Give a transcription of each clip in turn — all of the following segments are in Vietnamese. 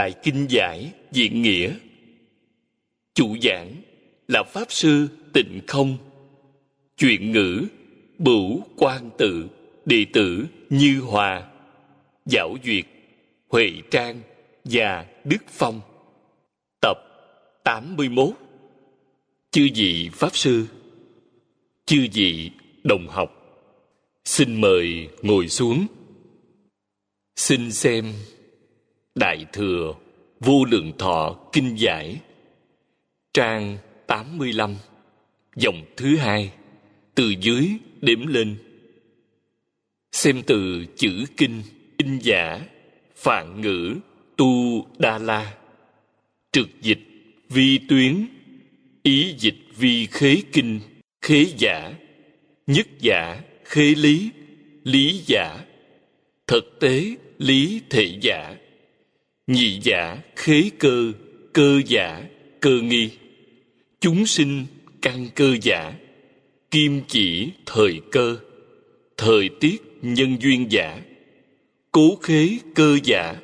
Đại Kinh Giải Diễn Nghĩa. Chủ giảng là Pháp Sư Tịnh Không. Chuyện ngữ Bửu Quan Tự, Đệ tử Như Hòa. Giảo Duyệt, Huệ Trang và Đức Phong. Tập 81 Chư vị Pháp Sư, Chư vị Đồng học, Xin mời ngồi xuống. Xin xem Đại Thừa Vô Lượng Thọ Kinh Giải, Trang 85 Dòng thứ hai, Từ dưới đếm lên. Xem từ chữ kinh Kinh giả, Phạn ngữ Tu Đa La. Trực dịch Vi tuyến, Ý dịch vi khế kinh, Khế giả, Nhất giả, Khế lý Lý giả, Thực tế Lý thể giả nhị giả khế cơ cơ giả, cơ nghi. Chúng sinh căn cơ giả. Kim chỉ thời cơ, thời tiết nhân duyên giả. Cố khế cơ giả,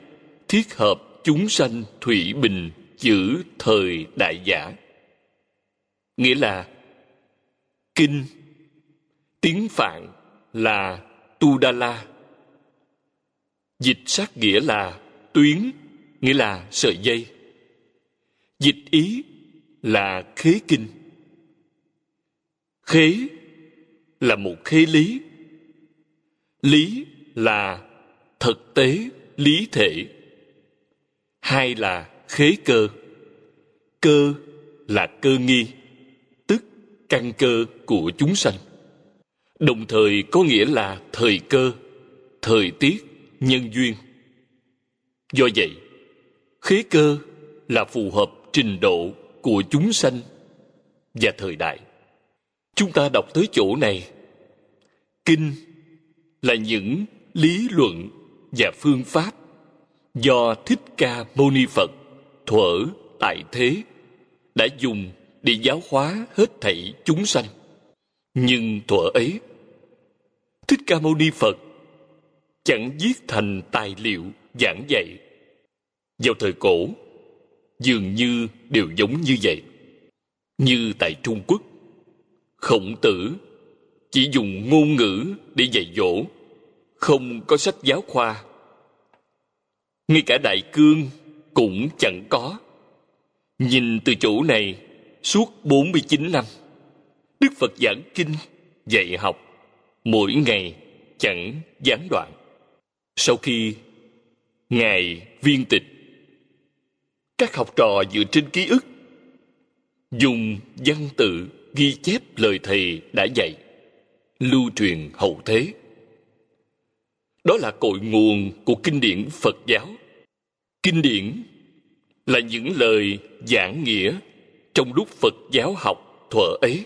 thiết hợp chúng sanh thủy bình chữ thời đại giả. Nghĩa là kinh, tiếng phạn là tu đa la. Dịch sát nghĩa là tuyến nghĩa là sợi dây. Dịch ý là khế kinh. Khế là một khế lý. Lý là thực tế, lý thể. Hai là khế cơ. Cơ là cơ nghi, tức căn cơ của chúng sanh. Đồng thời có nghĩa là thời cơ, thời tiết, nhân duyên. Do vậy khế cơ là phù hợp trình độ của chúng sanh và thời đại. Chúng ta đọc tới chỗ này, kinh là những lý luận và phương pháp do thích ca mâu ni phật thuở tại thế đã dùng để giáo hóa hết thảy chúng sanh. Nhưng thuở ấy, thích ca mâu ni phật chẳng viết thành tài liệu giảng dạy vào thời cổ, dường như đều giống như vậy. Như tại trung quốc, khổng tử chỉ dùng ngôn ngữ để dạy dỗ, không có sách giáo khoa. Ngay cả đại cương cũng chẳng có. Nhìn từ chỗ này, suốt 49 năm, Đức Phật giảng kinh, dạy học, mỗi ngày chẳng gián đoạn. Sau khi ngài viên tịch các học trò dựa trên ký ức. Dùng văn tự ghi chép lời thầy đã dạy, lưu truyền hậu thế. Đó là cội nguồn của kinh điển phật giáo. Kinh điển là những lời giảng nghĩa trong lúc phật giáo học thuở ấy.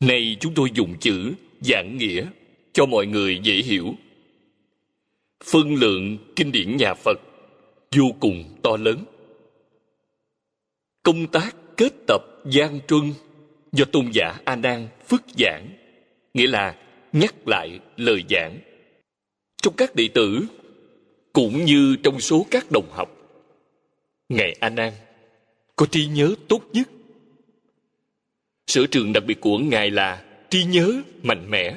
Nay chúng tôi dùng chữ giảng nghĩa cho mọi người dễ hiểu. Phân lượng kinh điển nhà phật vô cùng to lớn công tác kết tập gian truân do tôn giả a nan phức giảng, nghĩa là nhắc lại lời giảng. Trong các đệ tử, cũng như trong số các đồng học, ngài a nan có trí nhớ tốt nhất. Sở trường đặc biệt của ngài là trí nhớ mạnh mẽ,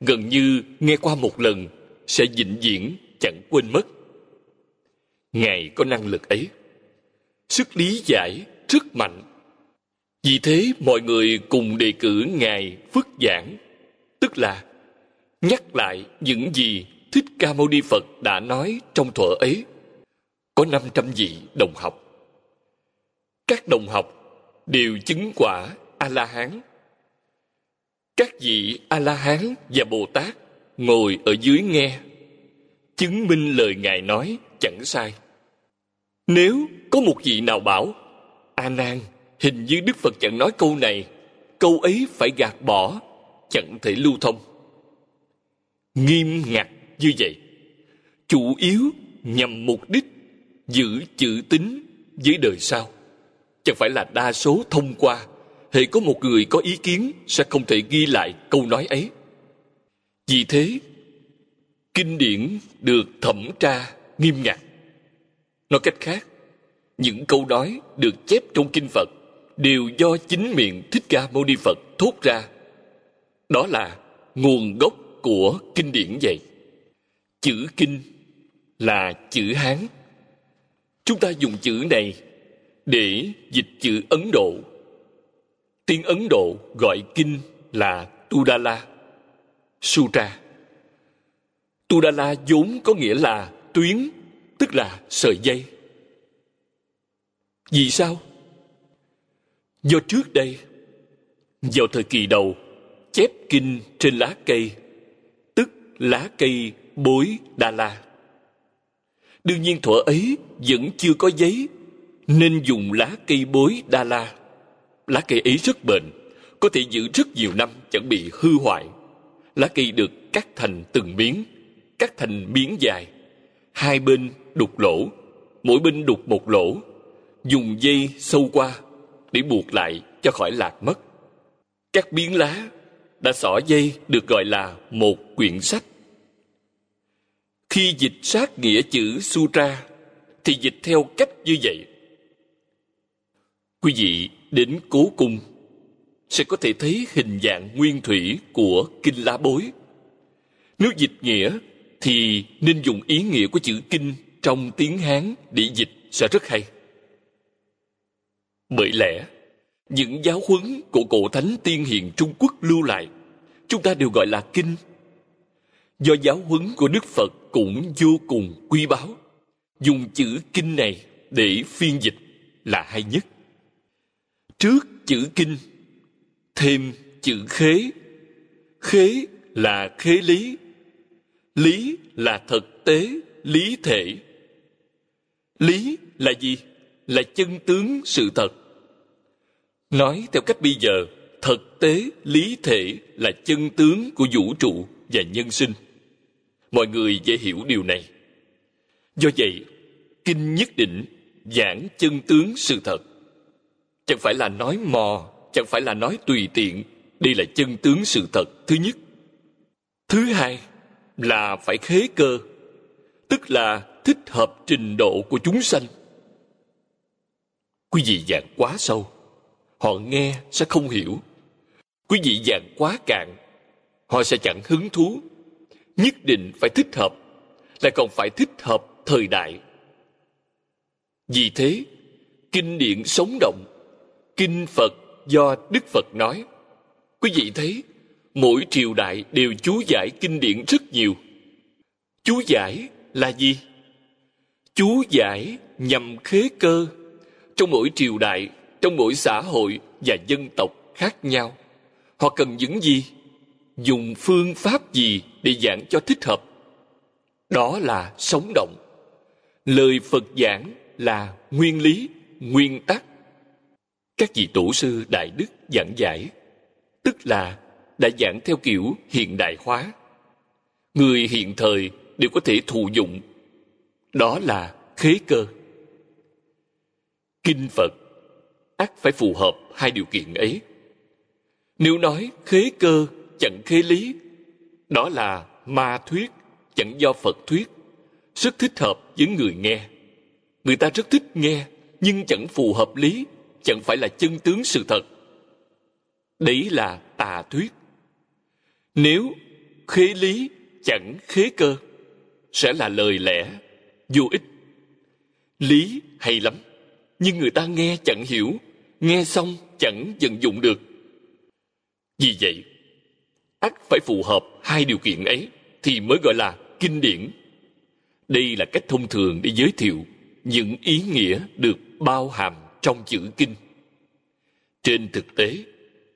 gần như nghe qua một lần sẽ vĩnh viễn chẳng quên mất. Ngài có năng lực ấy, sức lý giải rất mạnh vì thế mọi người cùng đề cử ngài phước giảng tức là nhắc lại những gì Thích Ca Mâu Ni Phật đã nói trong thuở ấy có 500 vị đồng học. Các đồng học đều chứng quả A-la-hán. Các vị A-la-hán và Bồ Tát ngồi ở dưới nghe, chứng minh lời Ngài nói chẳng sai. Nếu có một vị nào bảo, A Nan, hình như Đức Phật chẳng nói câu này, câu ấy phải gạt bỏ, chẳng thể lưu thông. Nghiêm ngặt như vậy, chủ yếu nhằm mục đích giữ chữ tín với đời sau. Chẳng phải là đa số thông qua, hệ có một người có ý kiến sẽ không thể ghi lại câu nói ấy. Vì thế, kinh điển được thẩm tra nghiêm ngặt. Nói cách khác, những câu nói được chép trong kinh Phật đều do chính miệng Thích Ca Mâu Ni Phật thốt ra. Đó là nguồn gốc của kinh điển vậy. Chữ kinh là chữ Hán. Chúng ta dùng chữ này để dịch chữ Ấn Độ. Tiếng Ấn Độ gọi kinh là Tudala, Sutra. Tudala vốn có nghĩa là tuyến, tức là sợi dây. Vì sao? Do trước đây, vào thời kỳ đầu, chép kinh trên lá cây, tức lá cây bối Đà La. Đương nhiên thuở ấy vẫn chưa có giấy, nên dùng lá cây bối Đà La. Lá cây ấy rất bền, có thể giữ rất nhiều năm chẳng bị hư hoại. Lá cây được cắt thành từng miếng, cắt thành miếng dài. Hai bên đục lỗ, mỗi bên đục một lỗ, dùng dây sâu qua để buộc lại cho khỏi lạc mất. Các biến lá đã xỏ dây được gọi là một quyển sách. Khi dịch sát nghĩa chữ sutra thì dịch theo cách như vậy. Quý vị đến cố cung sẽ có thể thấy hình dạng nguyên thủy của kinh lá bối. Nếu dịch nghĩa thì nên dùng ý nghĩa của chữ kinh trong tiếng Hán để dịch sẽ rất hay. Bởi lẽ, những giáo huấn của cổ thánh tiên hiền Trung Quốc lưu lại, chúng ta đều gọi là kinh. Do giáo huấn của Đức Phật cũng vô cùng quý báu, dùng chữ kinh này để phiên dịch là hay nhất. Trước chữ kinh, thêm chữ khế. Khế là khế lý. Lý là thực tế, lý thể. Lý là gì? Là chân tướng sự thật Nói theo cách bây giờ, thực tế lý thể là chân tướng của vũ trụ và nhân sinh. Mọi người dễ hiểu điều này. Do vậy, kinh nhất định giảng chân tướng sự thật. Chẳng phải là nói mò, chẳng phải là nói tùy tiện. Đây là chân tướng sự thật thứ nhất. Thứ hai là phải khế cơ, tức là thích hợp trình độ của chúng sanh. Quý vị giảng quá sâu họ nghe sẽ không hiểu. Quý vị giảng quá cạn, họ sẽ chẳng hứng thú. Nhất định phải thích hợp, lại còn phải thích hợp thời đại. Vì thế, kinh điển sống động, kinh Phật do Đức Phật nói. Quý vị thấy, mỗi triều đại đều chú giải kinh điển rất nhiều. Chú giải là gì? Chú giải nhằm khế cơ. Trong mỗi triều đại trong mỗi xã hội và dân tộc khác nhau, họ cần những gì? Dùng phương pháp gì để giảng cho thích hợp? Đó là sống động. Lời phật giảng là nguyên lý, nguyên tắc. Các vị tổ sư đại đức giảng giải, tức là đã giảng theo kiểu hiện đại hóa. Người hiện thời đều có thể thụ dụng. Đó là khế cơ. Kinh phật ắt phải phù hợp hai điều kiện ấy. Nếu nói khế cơ chẳng khế lý, đó là ma thuyết chẳng do phật thuyết, rất thích hợp với người nghe. Người ta rất thích nghe, nhưng chẳng phù hợp lý, chẳng phải là chân tướng sự thật. Đấy là tà thuyết. Nếu khế lý chẳng khế cơ, sẽ là lời lẽ, vô ích. Lý hay lắm, nhưng người ta nghe chẳng hiểu nghe xong chẳng vận dụng được. Vì vậy, ắt phải phù hợp hai điều kiện ấy thì mới gọi là kinh điển. Đây là cách thông thường để giới thiệu những ý nghĩa được bao hàm trong chữ kinh. Trên thực tế,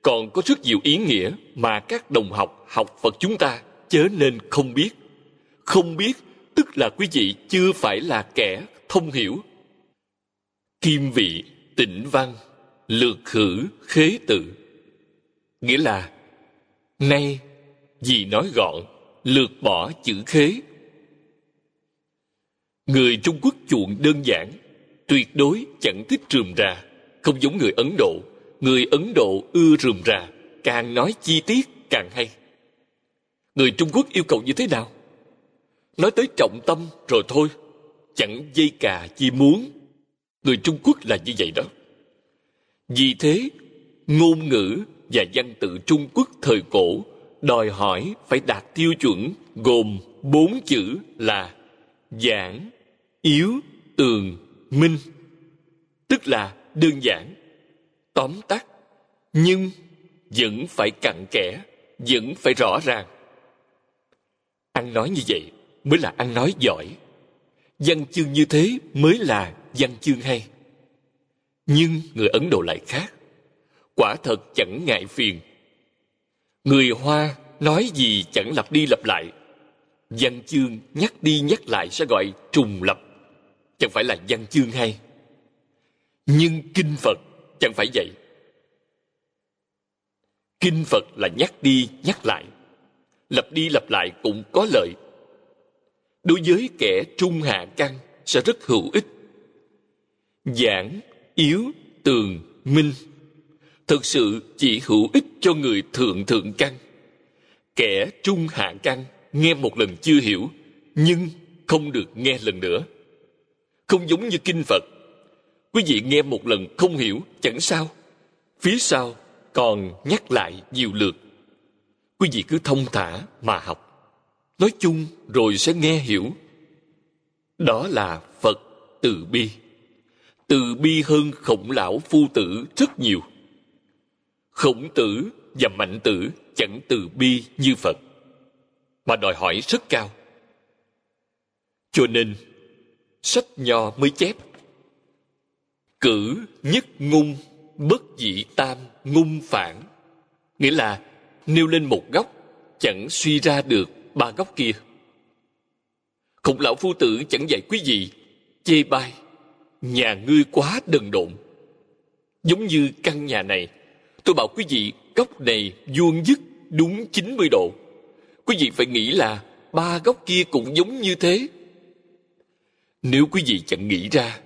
còn có rất nhiều ý nghĩa mà các đồng học học phật chúng ta chớ nên không biết. Không biết tức là quý vị chưa phải là kẻ thông hiểu. Kim vị tịnh văn lược khử khế tự nghĩa là, nay vì nói gọn, lược bỏ chữ khế. Người trung quốc chuộng đơn giản, tuyệt đối chẳng thích rườm rà, không giống người ấn độ. Người ấn độ ưa rườm rà, càng nói chi tiết càng hay. Người trung quốc yêu cầu như thế nào? Nói tới trọng tâm rồi thôi, chẳng dây cà chi muốn. Người trung quốc là như vậy đó vì thế, ngôn ngữ và văn tự trung quốc thời cổ đòi hỏi phải đạt tiêu chuẩn gồm bốn chữ là giản yếu, tường, minh. Tức là đơn giản, tóm tắt, nhưng vẫn phải cặn kẽ, vẫn phải rõ ràng. Ăn nói như vậy mới là ăn nói giỏi. Văn chương như thế mới là văn chương hay nhưng người ấn độ lại khác. Quả thật chẳng ngại phiền. Người hoa nói gì chẳng lặp đi lặp lại. Văn chương nhắc đi nhắc lại sẽ gọi trùng lập. Chẳng phải là văn chương hay. Nhưng kinh phật chẳng phải vậy. Kinh phật là nhắc đi nhắc lại. Lặp đi lặp lại cũng có lợi. Đối với kẻ trung hạ căn sẽ rất hữu ích. Giảng yếu tường minh. Thực sự chỉ hữu ích cho người thượng thượng căn. Kẻ trung hạ căn, nghe một lần chưa hiểu, nhưng không được nghe lần nữa. Không giống như kinh phật. Quý vị nghe một lần không hiểu, chẳng sao. Phía sau còn nhắc lại nhiều lượt. Quý vị cứ thông thả mà học. Nói chung rồi sẽ nghe hiểu. Đó là phật từ bi từ bi hơn khổng lão phu tử rất nhiều. Khổng tử và mạnh tử chẳng từ bi như phật, mà đòi hỏi rất cao. Cho nên, sách nho mới chép, cử nhất ngung bất dị tam ngung phản. Nghĩa là nêu lên một góc, chẳng suy ra được ba góc kia. Khổng lão phu tử chẳng dạy quý vị chê bai nhà ngươi quá đần độn. Giống như căn nhà này, tôi bảo quý vị, góc này vuông dứt đúng 90 độ. Quý vị phải nghĩ là ba góc kia cũng giống như thế. Nếu quý vị chẳng nghĩ ra,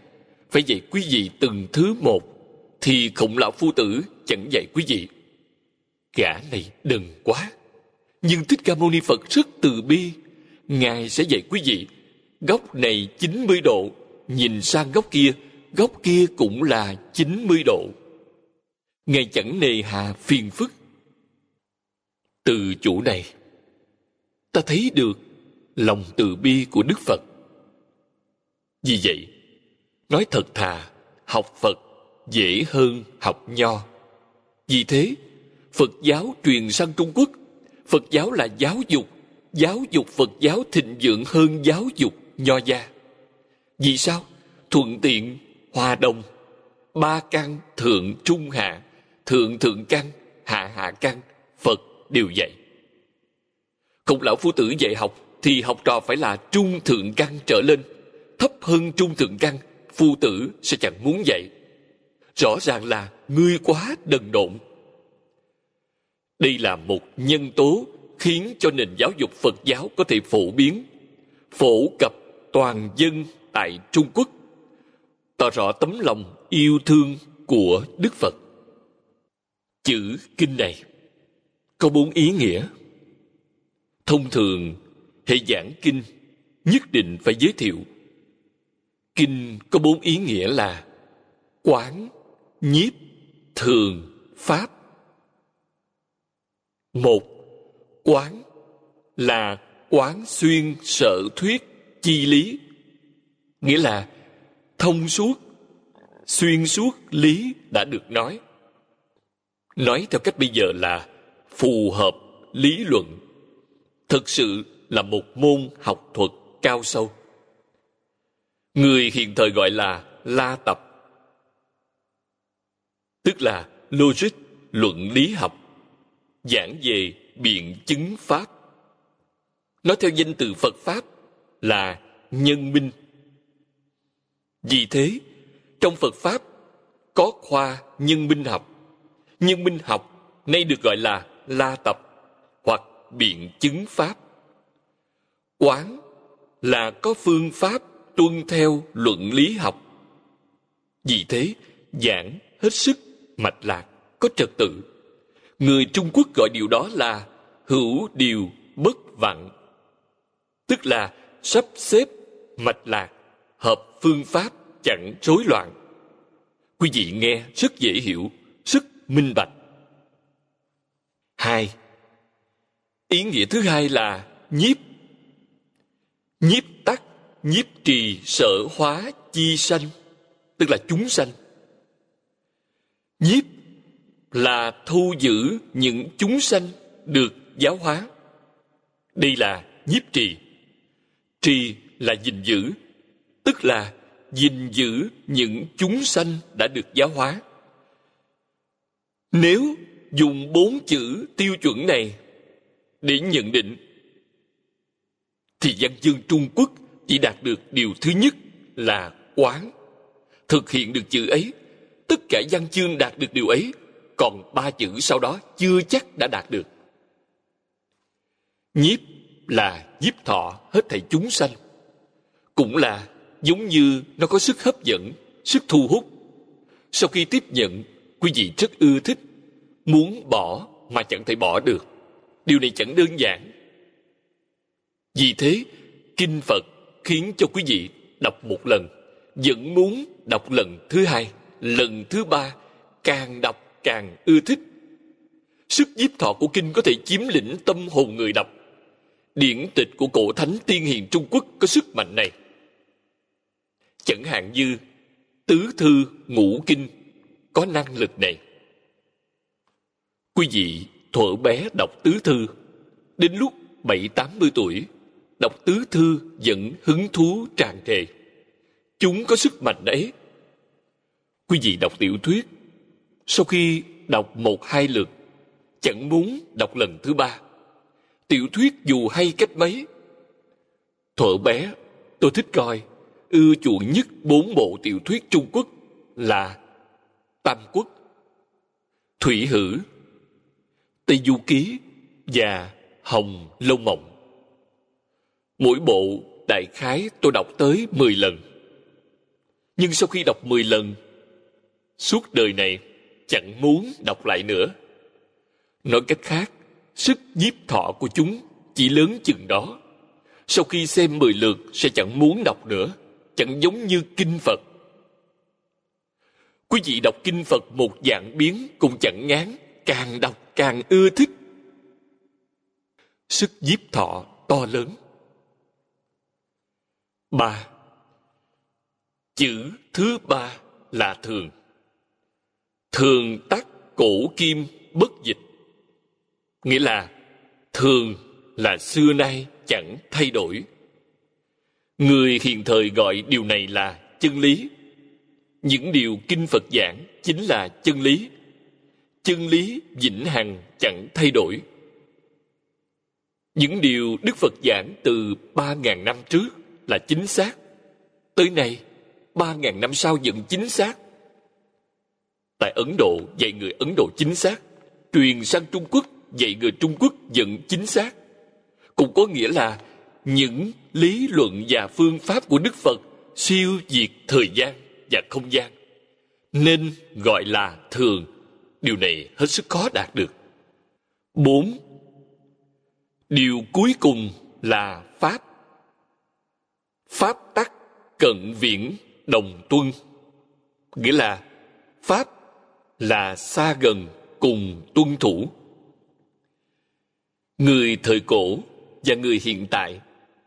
phải dạy quý vị từng thứ một, thì khổng lão phu tử chẳng dạy quý vị. Gã này đừng quá. Nhưng thích ca mâu ni phật rất từ bi, ngài sẽ dạy quý vị, góc này 90 độ nhìn sang góc kia góc kia cũng là 90 độ. Ngài chẳng nề hà phiền phức. Từ chỗ này, ta thấy được lòng từ bi của đức phật. Vì vậy, nói thật thà, học phật dễ hơn học nho. Vì thế, phật giáo truyền sang trung quốc, phật giáo là giáo dục giáo dục phật giáo thịnh vượng hơn giáo dục nho gia vì sao? Thuận tiện, hòa đồng. Ba căn, thượng, trung, hạ. Thượng thượng căn, hạ hạ căn. Phật đều dạy khổng lão phu tử dạy học, thì học trò phải là trung thượng căn trở lên. Thấp hơn trung thượng căn, phu tử sẽ chẳng muốn dạy. Rõ ràng là ngươi quá đần độn. Đây là một nhân tố khiến cho nền giáo dục phật giáo có thể phổ biến, phổ cập toàn dân tại trung quốc. Tỏ rõ tấm lòng yêu thương của đức phật. Chữ kinh này có bốn ý nghĩa. Thông thường, hệ giảng kinh nhất định phải giới thiệu. Kinh có bốn ý nghĩa là quán, nhiếp, thường, pháp. Một, quán là quán xuyên sở thuyết, chi lý nghĩa là thông suốt, xuyên suốt lý đã được nói. Nói theo cách bây giờ là phù hợp lý luận, thực sự là một môn học thuật cao sâu. Người hiện thời gọi là la tập, tức là logic luận lý học, giảng về biện chứng pháp. Nói theo danh từ phật pháp là nhân minh vì thế, trong phật pháp, có khoa nhân minh học. Nhân minh học nay được gọi là la tập hoặc biện chứng pháp. Quán là có phương pháp tuân theo luận lý học. Vì thế, giảng hết sức mạch lạc, có trật tự. Người trung quốc gọi điều đó là hữu điều bất vặn, tức là sắp xếp mạch lạc hợp phương pháp chẳng rối loạn. Quý vị nghe rất dễ hiểu, rất minh bạch. Hai. Ý nghĩa thứ hai là nhiếp. Nhiếp tắc, nhiếp trì sở hóa chi sanh, tức là chúng sanh. Nhiếp là thu giữ những chúng sanh được giáo hóa. Đây là nhiếp trì. Trì là gìn giữ tức là gìn giữ những chúng sanh đã được giáo hóa. Nếu dùng bốn chữ tiêu chuẩn này để nhận định, thì văn chương trung quốc chỉ đạt được điều thứ nhất là quán. Thực hiện được chữ ấy, tất cả văn chương đạt được điều ấy, còn ba chữ sau đó chưa chắc đã đạt được. Nhiếp là nhiếp thọ hết thảy chúng sanh, cũng là giống như nó có sức hấp dẫn, sức thu hút. Sau khi tiếp nhận, quý vị rất ưa thích. Muốn bỏ mà chẳng thể bỏ được. Điều này chẳng đơn giản. Vì thế, kinh phật khiến cho quý vị đọc một lần, vẫn muốn đọc lần thứ hai, lần thứ ba, càng đọc càng ưa thích. Sức nhiếp thọ của kinh có thể chiếm lĩnh tâm hồn người đọc. Điển tịch của cổ thánh tiên hiền trung quốc có sức mạnh này chẳng hạn như tứ thư ngũ kinh có năng lực này. Quý vị thuở bé đọc tứ thư, đến lúc bảy tám mươi tuổi, đọc tứ thư vẫn hứng thú tràn trề. Chúng có sức mạnh đấy quý vị đọc tiểu thuyết, sau khi đọc một hai lượt, chẳng muốn đọc lần thứ ba. Tiểu thuyết dù hay cách mấy, thuở bé tôi thích coi ưa chuộng nhất bốn bộ tiểu thuyết trung quốc là tam quốc, thủy hử, tây du ký và hồng lâu mộng. Mỗi bộ đại khái tôi đọc tới 10 lần. Nhưng sau khi đọc 10 lần, suốt đời này chẳng muốn đọc lại nữa. Nói cách khác, sức nhiếp thọ của chúng chỉ lớn chừng đó. Sau khi xem mười lượt sẽ chẳng muốn đọc nữa chẳng giống như kinh phật. Quý vị đọc kinh phật một dạng biến cũng chẳng ngán, càng đọc càng ưa thích. Sức nhiếp thọ to lớn. Ba. Chữ thứ ba là thường. Thường tắc cổ kim bất dịch. Nghĩa là, thường là xưa nay chẳng thay đổi người hiện thời gọi điều này là chân lý. Những điều kinh phật giảng chính là chân lý. Chân lý vĩnh hằng chẳng thay đổi. Những điều đức phật giảng từ ba ngàn năm trước là chính xác. Tới nay, ba ngàn năm sau vẫn chính xác. Tại ấn độ, dạy người ấn độ chính xác. Truyền sang trung quốc, dạy người trung quốc vẫn chính xác. Cũng có nghĩa là những lý luận và phương pháp của đức phật siêu diệt thời gian và không gian, nên gọi là thường. Điều này hết sức khó đạt được. Bốn, điều cuối cùng là pháp. Pháp tắc cận viễn đồng tuân, nghĩa là pháp là xa gần cùng tuân thủ. Người thời cổ và người hiện tại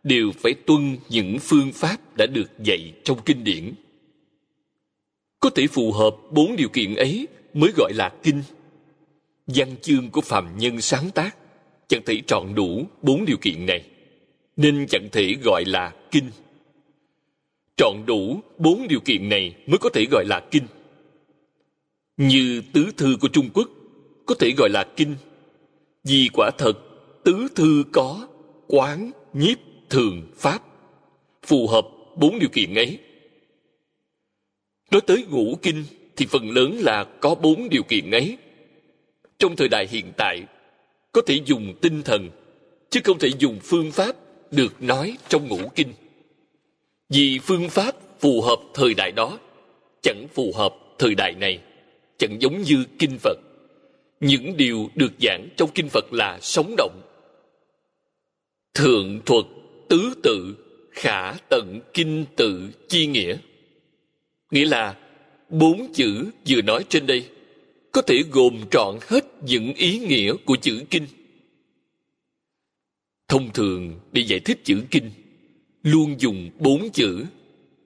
đều phải tuân những phương pháp đã được dạy trong kinh điển. Có thể phù hợp bốn điều kiện ấy mới gọi là kinh. Văn chương của phàm nhân sáng tác chẳng thể trọn đủ bốn điều kiện này, nên chẳng thể gọi là kinh. Trọn đủ bốn điều kiện này mới có thể gọi là kinh. Như tứ thư của trung quốc có thể gọi là kinh, vì quả thật tứ thư có quán nhiếp thường pháp, phù hợp bốn điều kiện ấy. Nói tới ngũ kinh thì phần lớn là có bốn điều kiện ấy. Trong thời đại hiện tại, có thể dùng tinh thần, chứ không thể dùng phương pháp được nói trong ngũ kinh. Vì phương pháp phù hợp thời đại đó, chẳng phù hợp thời đại này, chẳng giống như kinh phật. Những điều được giảng trong kinh phật là sống động. Thượng thuật tứ tự, khả tận kinh tự chi nghĩa. Nghĩa là, bốn chữ vừa nói trên đây, có thể gồm trọn hết những ý nghĩa của chữ kinh. Thông thường, để giải thích chữ kinh, luôn dùng bốn chữ,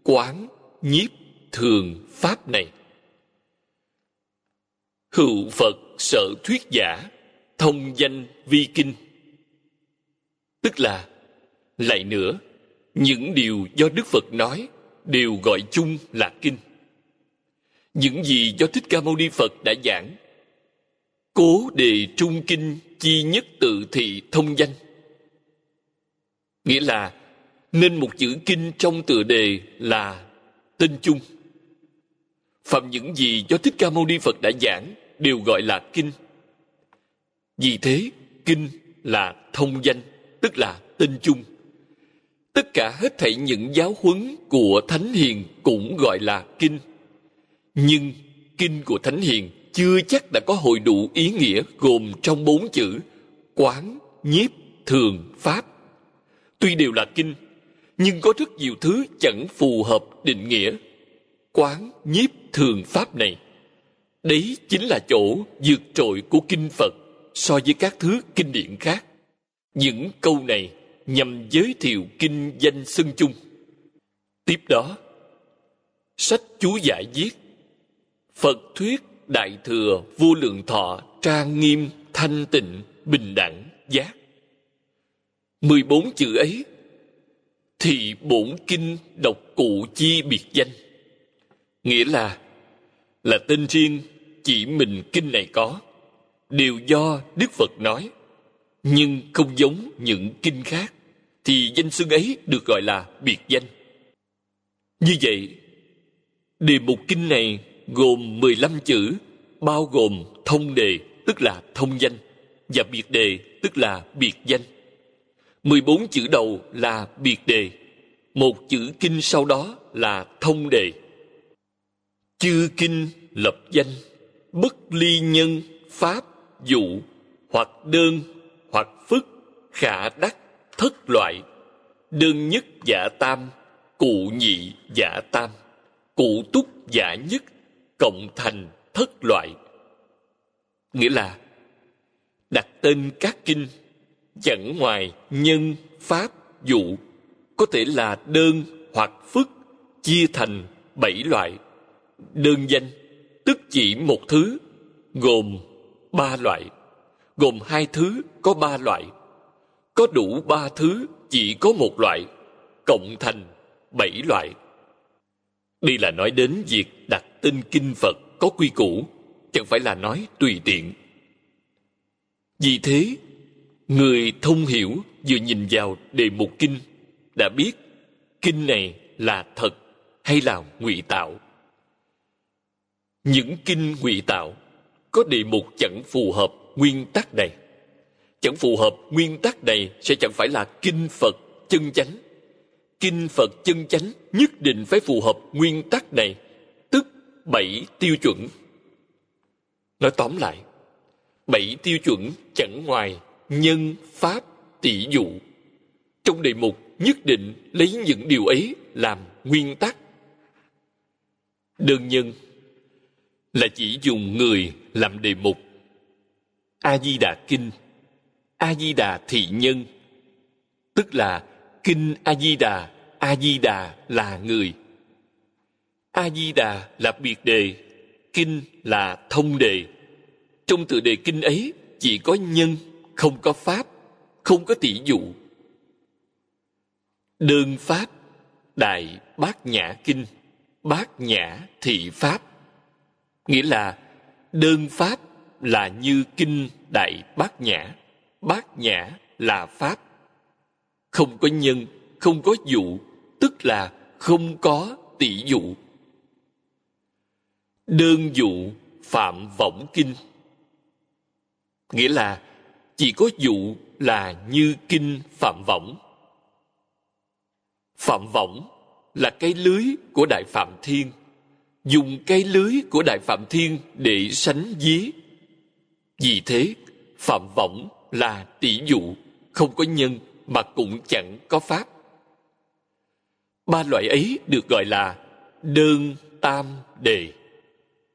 quán, nhiếp, thường, pháp này. Hữu phật sợ thuyết giả, thông danh vi kinh. Tức là lại nữa, những điều do đức phật nói đều gọi chung là kinh. Những gì do thích ca mâu ni phật đã giảng, cố đề trung kinh chi nhất tự thị thông danh. Nghĩa là, nên một chữ kinh trong tựa đề là tên chung. Phạm những gì do thích ca mâu ni phật đã giảng đều gọi là kinh. Vì thế, kinh là thông danh, tức là tên chung tất cả hết thảy những giáo huấn của thánh hiền cũng gọi là kinh. Nhưng kinh của thánh hiền chưa chắc đã có hội đủ ý nghĩa gồm trong bốn chữ quán, nhiếp, thường, pháp. Tuy đều là kinh, nhưng có rất nhiều thứ chẳng phù hợp định nghĩa. Quán, nhiếp, thường, pháp này, đấy chính là chỗ vượt trội của kinh phật so với các thứ kinh điển khác. Những câu này nhằm giới thiệu kinh danh xưng chung. Tiếp đó, sách chú giải viết, phật thuyết đại thừa vô lượng thọ trang nghiêm thanh tịnh bình đẳng giác. Mười bốn chữ ấy thì bổn kinh độc cụ chi biệt danh. Nghĩa là là tên riêng chỉ mình kinh này có, đều do đức phật nói, nhưng không giống những kinh khác thì danh xưng ấy được gọi là biệt danh. Như vậy, đề mục kinh này gồm 15 chữ, bao gồm thông đề tức là thông danh và biệt đề tức là biệt danh. 14 chữ đầu là biệt đề, một chữ kinh sau đó là thông đề. Chư kinh lập danh, bất ly nhân pháp dụ, hoặc đơn, hoặc phức, khả đắc thất loại. Đơn nhất giả tam, cụ nhị giả tam, cụ túc giả nhất, cộng thành thất loại. Nghĩa là, đặt tên các kinh, chẳng ngoài nhân, pháp, dụ, có thể là đơn hoặc phức, chia thành bảy loại. Đơn danh, tức chỉ một thứ, gồm ba loại. Gồm hai thứ có ba loại có đủ ba thứ, chỉ có một loại, cộng thành bảy loại. Đây là nói đến việc đặt tên kinh phật có quy củ, chẳng phải là nói tùy tiện. Vì thế, người thông hiểu vừa nhìn vào đề mục kinh đã biết kinh này là thật hay là ngụy tạo. Những kinh ngụy tạo có đề mục chẳng phù hợp nguyên tắc này chẳng phù hợp, nguyên tắc này sẽ chẳng phải là kinh phật chân chánh. Kinh phật chân chánh nhất định phải phù hợp nguyên tắc này, tức bảy tiêu chuẩn. Nói tóm lại, bảy tiêu chuẩn chẳng ngoài nhân, pháp, tỷ dụ. Trong đề mục nhất định lấy những điều ấy làm nguyên tắc. Đơn nhân là chỉ dùng người làm đề mục. A di đà kinh a di đà thị nhân, tức là kinh a di đà a di đà là người. A di đà là biệt đề, kinh là thông đề. Trong tựa đề kinh ấy, chỉ có nhân, không có pháp, không có tỷ dụ. Đơn pháp đại bát nhã kinh, bát nhã thị pháp. Nghĩa là, đơn pháp là như kinh đại bát nhã bát nhã là pháp. Không có nhân, không có dụ, tức là không có tỷ dụ. Đơn dụ phạm võng kinh. Nghĩa là chỉ có dụ là như kinh phạm võng. Phạm võng là cái lưới của đại phạm thiên. Dùng cái lưới của đại phạm thiên để sánh dí. Vì thế, phạm võng là tỷ dụ, không có nhân mà cũng chẳng có pháp. Ba loại ấy được gọi là đơn tam đề,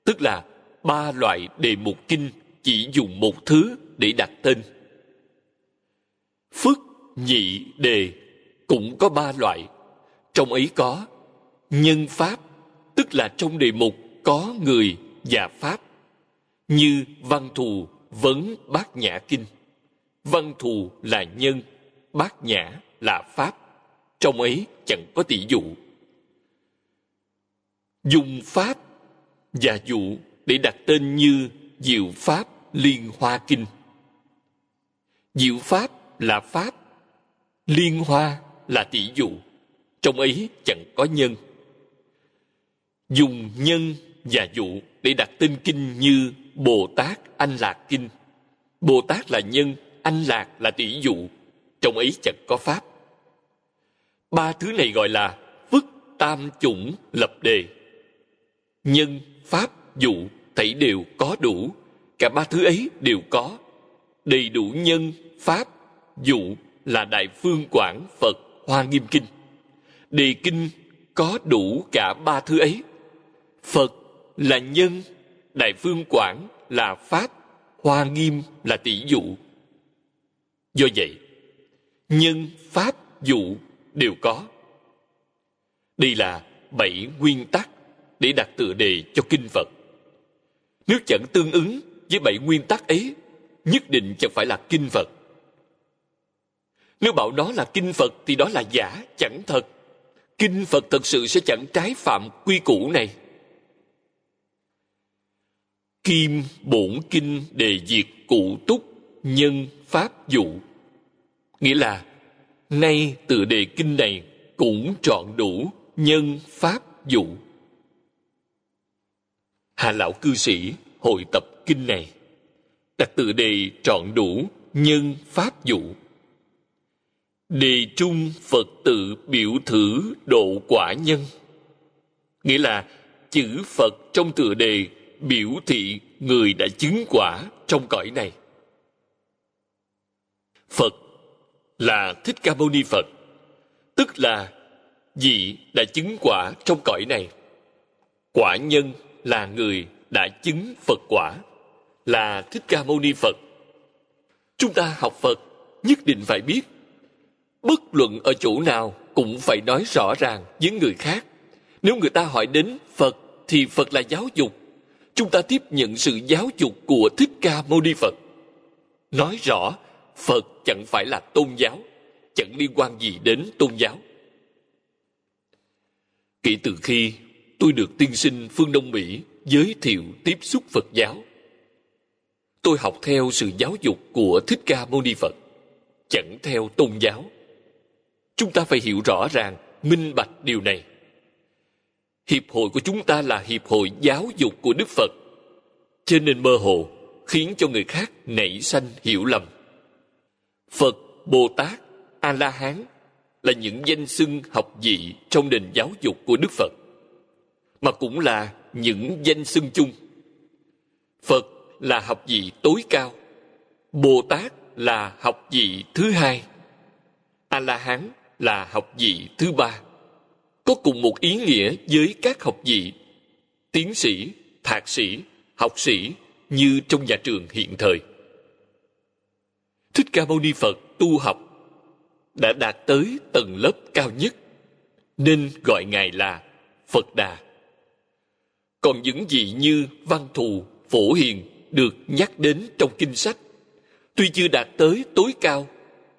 tức là ba loại đề mục kinh chỉ dùng một thứ để đặt tên. Phước nhị đề cũng có ba loại, trong ấy có nhân pháp, tức là trong đề mục có người và pháp, như văn thù, vấn, bát nhã kinh văn thù là nhân, bát nhã là pháp. Trong ấy chẳng có tỷ dụ. Dùng pháp và dụ để đặt tên như diệu pháp liên hoa kinh. Diệu pháp là pháp, liên hoa là tỷ dụ. Trong ấy chẳng có nhân. Dùng nhân và dụ để đặt tên kinh như bồ tát anh lạc kinh. Bồ tát là nhân anh lạc là tỷ dụ, trong ấy chẳng có pháp. Ba thứ này gọi là phức tam chủng lập đề. Nhân, pháp, dụ thảy đều có đủ. Cả ba thứ ấy đều có. Đầy đủ nhân, pháp, dụ là đại phương quảng phật hoa nghiêm kinh. Đề kinh có đủ cả ba thứ ấy. Phật là nhân, đại phương quảng là pháp, hoa nghiêm là tỷ dụ do vậy nhân pháp dụ đều có. Đây là bảy nguyên tắc để đặt tựa đề cho kinh phật. Nếu chẳng tương ứng với bảy nguyên tắc ấy, nhất định chẳng phải là kinh phật. Nếu bảo đó là kinh phật thì đó là giả, chẳng thật. Kinh phật thật sự sẽ chẳng trái phạm quy củ này. Kim bổn kinh đề diệt cụ túc nhân pháp dụ. Nghĩa là, nay tự đề kinh này cũng trọn đủ nhân pháp dụ. Hà lão cư sĩ hội tập kinh này, đặt tự đề trọn đủ nhân pháp dụ. Đề trung phật tự biểu thử độ quả nhân. Nghĩa là, chữ phật trong tựa đề biểu thị người đã chứng quả trong cõi này phật là thích ca mâu ni phật, tức là vị đã chứng quả trong cõi này. Quả nhân là người đã chứng phật quả, là thích ca mâu ni phật. Chúng ta học phật nhất định phải biết, bất luận ở chỗ nào cũng phải nói rõ ràng với người khác. Nếu người ta hỏi đến phật thì phật là giáo dục. Chúng ta tiếp nhận sự giáo dục của thích ca mâu ni phật. Nói rõ phật chẳng phải là tôn giáo, chẳng liên quan gì đến tôn giáo. Kể từ khi tôi được tiên sinh phương đông mỹ giới thiệu tiếp xúc phật giáo, tôi học theo sự giáo dục của thích ca mâu ni phật, chẳng theo tôn giáo. Chúng ta phải hiểu rõ ràng, minh bạch điều này. Hiệp hội của chúng ta là hiệp hội giáo dục của đức phật, cho nên mơ hồ khiến cho người khác nảy sanh hiểu lầm phật, bồ tát a la hán là những danh xưng học vị trong nền giáo dục của đức phật, mà cũng là những danh xưng chung. Phật là học vị tối cao, bồ tát là học vị thứ hai a la hán là học vị thứ ba. Có cùng một ý nghĩa với các học vị, tiến sĩ, thạc sĩ, học sĩ như trong nhà trường hiện thời thích ca mâu ni phật tu học đã đạt tới tầng lớp cao nhất, nên gọi ngài là phật đà. Còn những gì như văn thù, phổ hiền được nhắc đến trong kinh sách, tuy chưa đạt tới tối cao,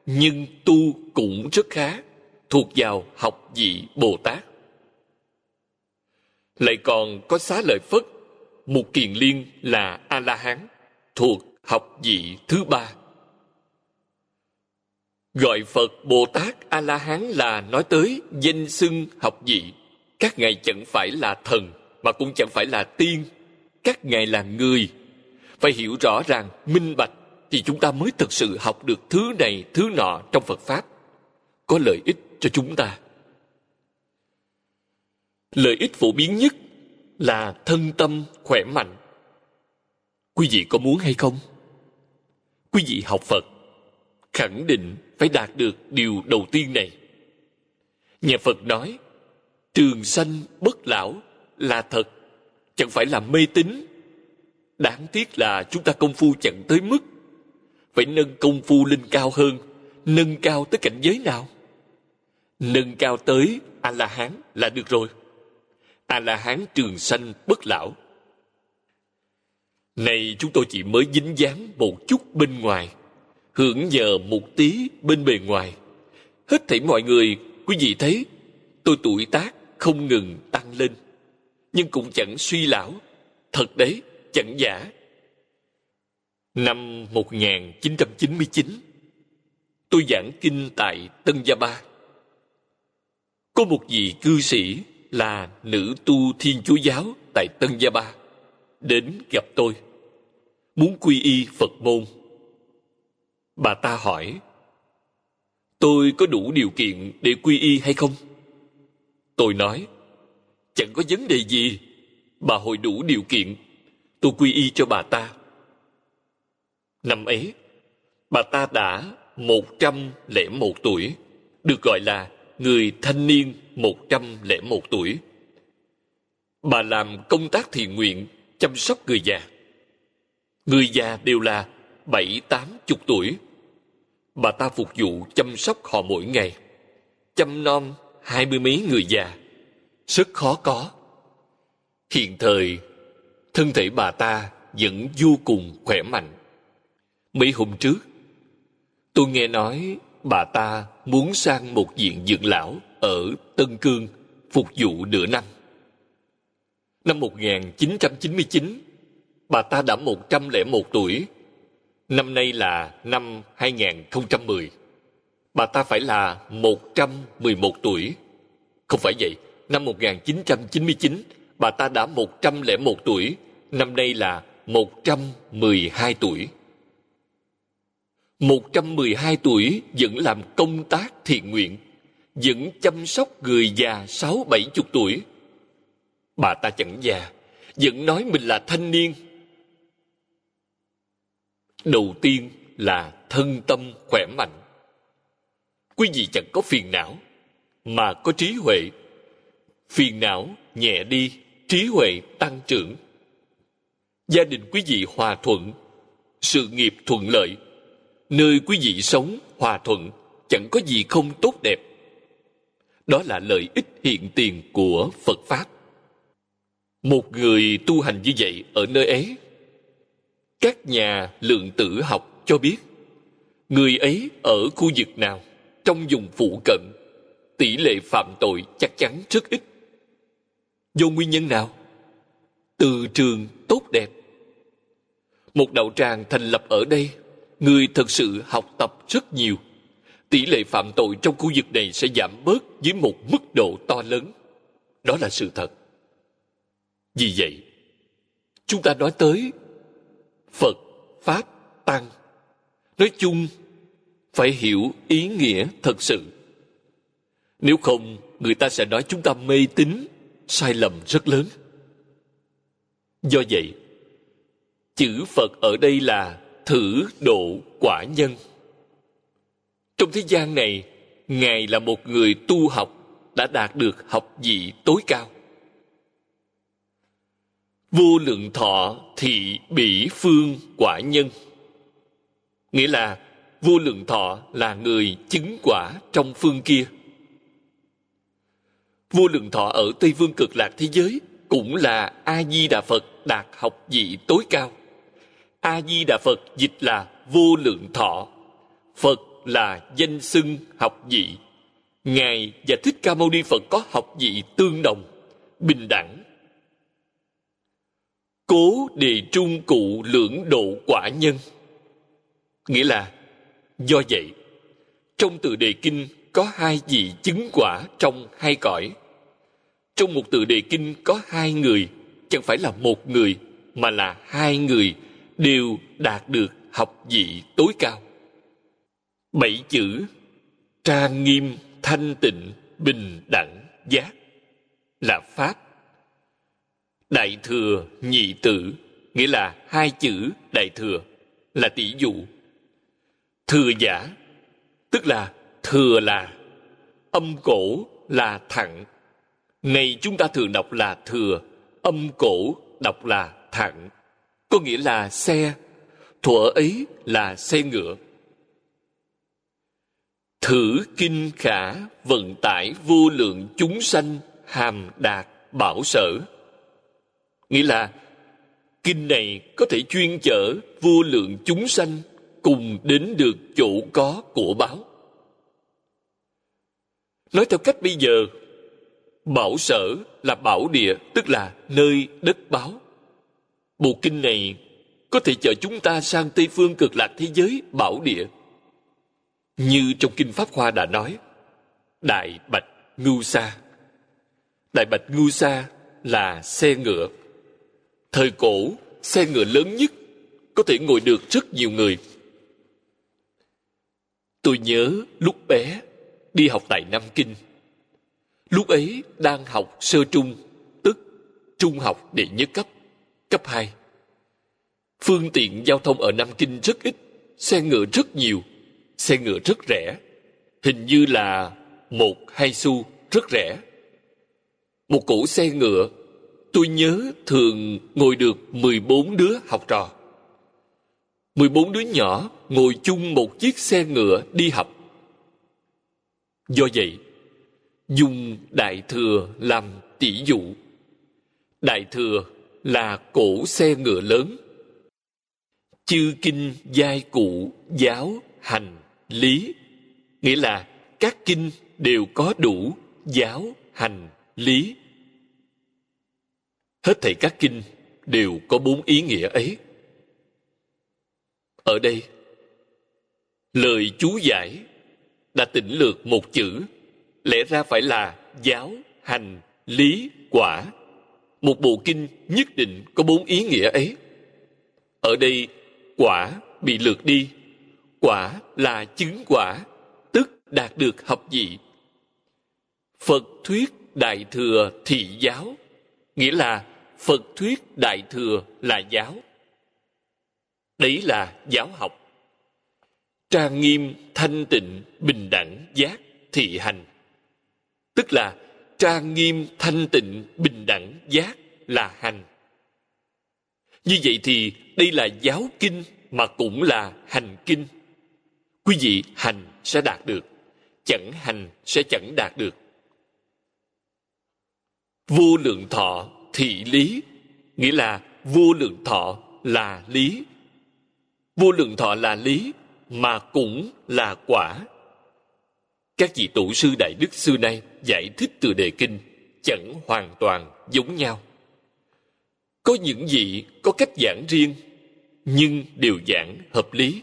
nhưng tu cũng rất khá, thuộc vào học vị bồ tát. Lại còn có xá lợi phất, một kiền liên là a la hán, thuộc học vị thứ ba gọi phật bồ tát a la hán là nói tới danh xưng học vị. Các ngài chẳng phải là thần, mà cũng chẳng phải là tiên. Các ngài là người. Phải hiểu rõ ràng, minh bạch, thì chúng ta mới thực sự học được thứ này, thứ nọ trong phật pháp. Có lợi ích cho chúng ta. Lợi ích phổ biến nhất là thân tâm khỏe mạnh. Quý vị có muốn hay không? Quý vị học phật khẳng định phải đạt được điều đầu tiên này. Nhà phật nói, trường sanh bất lão là thật, chẳng phải là mê tín. Đáng tiếc là chúng ta công phu chẳng tới mức phải nâng công phu lên cao hơn, nâng cao tới cảnh giới nào? Nâng cao tới a la hán là được rồi. A la hán trường sanh bất lão. Này chúng tôi chỉ mới dính dáng một chút bên ngoài hưởng nhờ một tí bên bề ngoài. Hết thảy mọi người, quý vị thấy, tôi tuổi tác không ngừng tăng lên. Nhưng cũng chẳng suy lão. Thật đấy, chẳng giả. Năm 1999 tôi giảng kinh tại Tân Gia Ba. Có một vị cư sĩ là nữ tu thiên chúa giáo tại Tân Gia Ba đến gặp tôi. Muốn quy y Phật môn bà ta hỏi, tôi có đủ điều kiện để quy y hay không? Tôi nói, chẳng có vấn đề gì. Bà hội đủ điều kiện, tôi quy y cho bà ta. Năm ấy, bà ta đã một trăm lẻ một tuổi, được gọi là người thanh niên một trăm lẻ một tuổi. Bà làm công tác thiện nguyện, chăm sóc người già. Người già đều là bảy tám chục tuổi bà ta phục vụ chăm sóc họ mỗi ngày chăm nom hai mươi mấy người già rất khó có hiện thời thân thể bà ta vẫn vô cùng khỏe mạnh mấy hôm trước tôi nghe nói bà ta muốn sang một viện dưỡng lão ở Tân Cương phục vụ nửa năm. Năm 1999, bà ta đã 101 tuổi. Năm nay là năm 2010. Bà ta phải là 111 tuổi. Không phải vậy, năm 1999, bà ta đã 101 tuổi. Năm nay là 112 tuổi. 112 tuổi vẫn làm công tác thiện nguyện, vẫn chăm sóc người già sáu bảy chục tuổi. Bà ta chẳng già, vẫn nói mình là thanh niên. Đầu tiên là thân tâm khỏe mạnh. Quý vị chẳng có phiền não, mà có trí huệ. Phiền não nhẹ đi, trí huệ tăng trưởng. Gia đình quý vị hòa thuận, sự nghiệp thuận lợi, nơi quý vị sống hòa thuận chẳng có gì không tốt đẹp đó là lợi ích hiện tiền của phật pháp một người tu hành như vậy ở nơi ấy các nhà lượng tử học cho biết, người ấy ở khu vực nào, trong vùng phụ cận, tỷ lệ phạm tội chắc chắn rất ít. Do nguyên nhân nào? Từ trường tốt đẹp. Một đạo tràng thành lập ở đây, người thật sự học tập rất nhiều. Tỷ lệ phạm tội trong khu vực này sẽ giảm bớt với một mức độ to lớn. Đó là sự thật. Vì vậy, chúng ta nói tới phật pháp tăng. Nói chung, phải hiểu ý nghĩa thật sự. Nếu không, người ta sẽ nói chúng ta mê tín, sai lầm rất lớn. Do vậy, chữ phật ở đây là thử độ quả nhân. Trong thế gian này, ngài là một người tu học đã đạt được học vị tối cao vô lượng thọ thị bỉ phương quả nhân. Nghĩa là, vô lượng thọ là người chứng quả trong phương kia. Vô lượng thọ ở tây phương cực lạc thế giới cũng là a di đà phật đạt học vị tối cao. A di đà phật dịch là vô lượng thọ. Phật là danh xưng học vị. Ngài và thích ca mâu ni phật có học vị tương đồng, bình đẳng cố đề trung cụ lưỡng độ quả nhân. Nghĩa là, do vậy, trong từ đề kinh có hai vị chứng quả trong hai cõi. Trong một từ đề kinh có hai người, chẳng phải là một người, mà là hai người đều đạt được học vị tối cao. Bảy chữ, trang nghiêm thanh tịnh bình đẳng giác là pháp đại thừa nhị tử, nghĩa là hai chữ đại thừa, là tỷ dụ. Thừa giả, tức là thừa là, âm cổ là thẳng. Này chúng ta thường đọc là thừa, âm cổ đọc là thẳng. Có nghĩa là xe, thuở ấy là xe ngựa. Thử kinh khả vận tải vô lượng chúng sanh hàm đạt bảo sở nghĩa là, kinh này có thể chuyên chở vô lượng chúng sanh cùng đến được chỗ có của báo. Nói theo cách bây giờ, bảo sở là bảo địa, tức là nơi đất báo. Bộ kinh này có thể chở chúng ta sang tây phương cực lạc thế giới bảo địa. Như trong kinh pháp hoa đã nói, đại bạch ngưu sa. Đại bạch ngưu sa là xe ngựa thời cổ, xe ngựa lớn nhất, có thể ngồi được rất nhiều người. Tôi nhớ lúc bé, đi học tại nam kinh. Lúc ấy đang học sơ trung, tức trung học đệ nhất cấp cấp hai. Phương tiện giao thông ở nam kinh rất ít, xe ngựa rất nhiều, xe ngựa rất rẻ. Hình như là một hai xu rất rẻ. Một cỗ xe ngựa tôi nhớ thường ngồi được 14 đứa học trò. 14 đứa nhỏ ngồi chung một chiếc xe ngựa đi học. Do vậy, dùng đại thừa làm tỷ dụ. Đại thừa là cổ xe ngựa lớn. Chư kinh giai cụ giáo hành lý nghĩa là các kinh đều có đủ giáo hành lý hết thảy các kinh đều có bốn ý nghĩa ấy. Ở đây, lời chú giải đã tỉnh lược một chữ, lẽ ra phải là giáo, hành, lý, quả. Một bộ kinh nhất định có bốn ý nghĩa ấy. Ở đây, quả bị lược đi. Quả là chứng quả, tức đạt được học vị. Phật thuyết đại thừa thị giáo, nghĩa là phật thuyết đại thừa là giáo. Đấy là giáo học. Trang nghiêm, thanh tịnh, bình đẳng, giác, thị hành. Tức là trang nghiêm, thanh tịnh, bình đẳng, giác là hành. Như vậy thì đây là giáo kinh mà cũng là hành kinh. Quý vị hành sẽ đạt được, chẳng hành sẽ chẳng đạt được. Vô lượng thọ thị lý, nghĩa là vô lượng thọ là lý. Vô lượng thọ là lý, mà cũng là quả. Các vị tổ sư đại đức xưa nay giải thích từ đề kinh chẳng hoàn toàn giống nhau. Có những vị có cách giảng riêng, nhưng đều giảng hợp lý.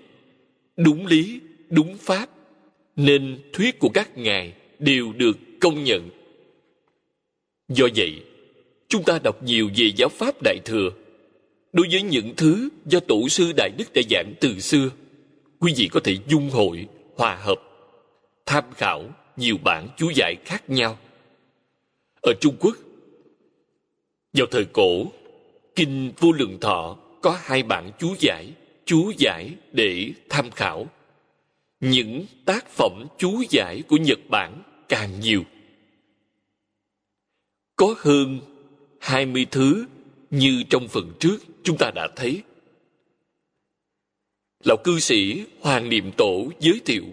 Đúng lý, đúng pháp, nên thuyết của các ngài đều được công nhận. Do vậy chúng ta đọc nhiều về giáo pháp đại thừa. Đối với những thứ do tổ sư đại đức đã giảng từ xưa, quý vị có thể dung hội, hòa hợp, tham khảo nhiều bản chú giải khác nhau. Ở trung quốc, vào thời cổ, kinh vô lượng thọ có hai bản chú giải chú giải để tham khảo. Những tác phẩm chú giải của nhật bản càng nhiều. Có hơn 20 thứ như trong phần trước chúng ta đã thấy. Lão cư sĩ Hoàng Niệm Tổ giới thiệu,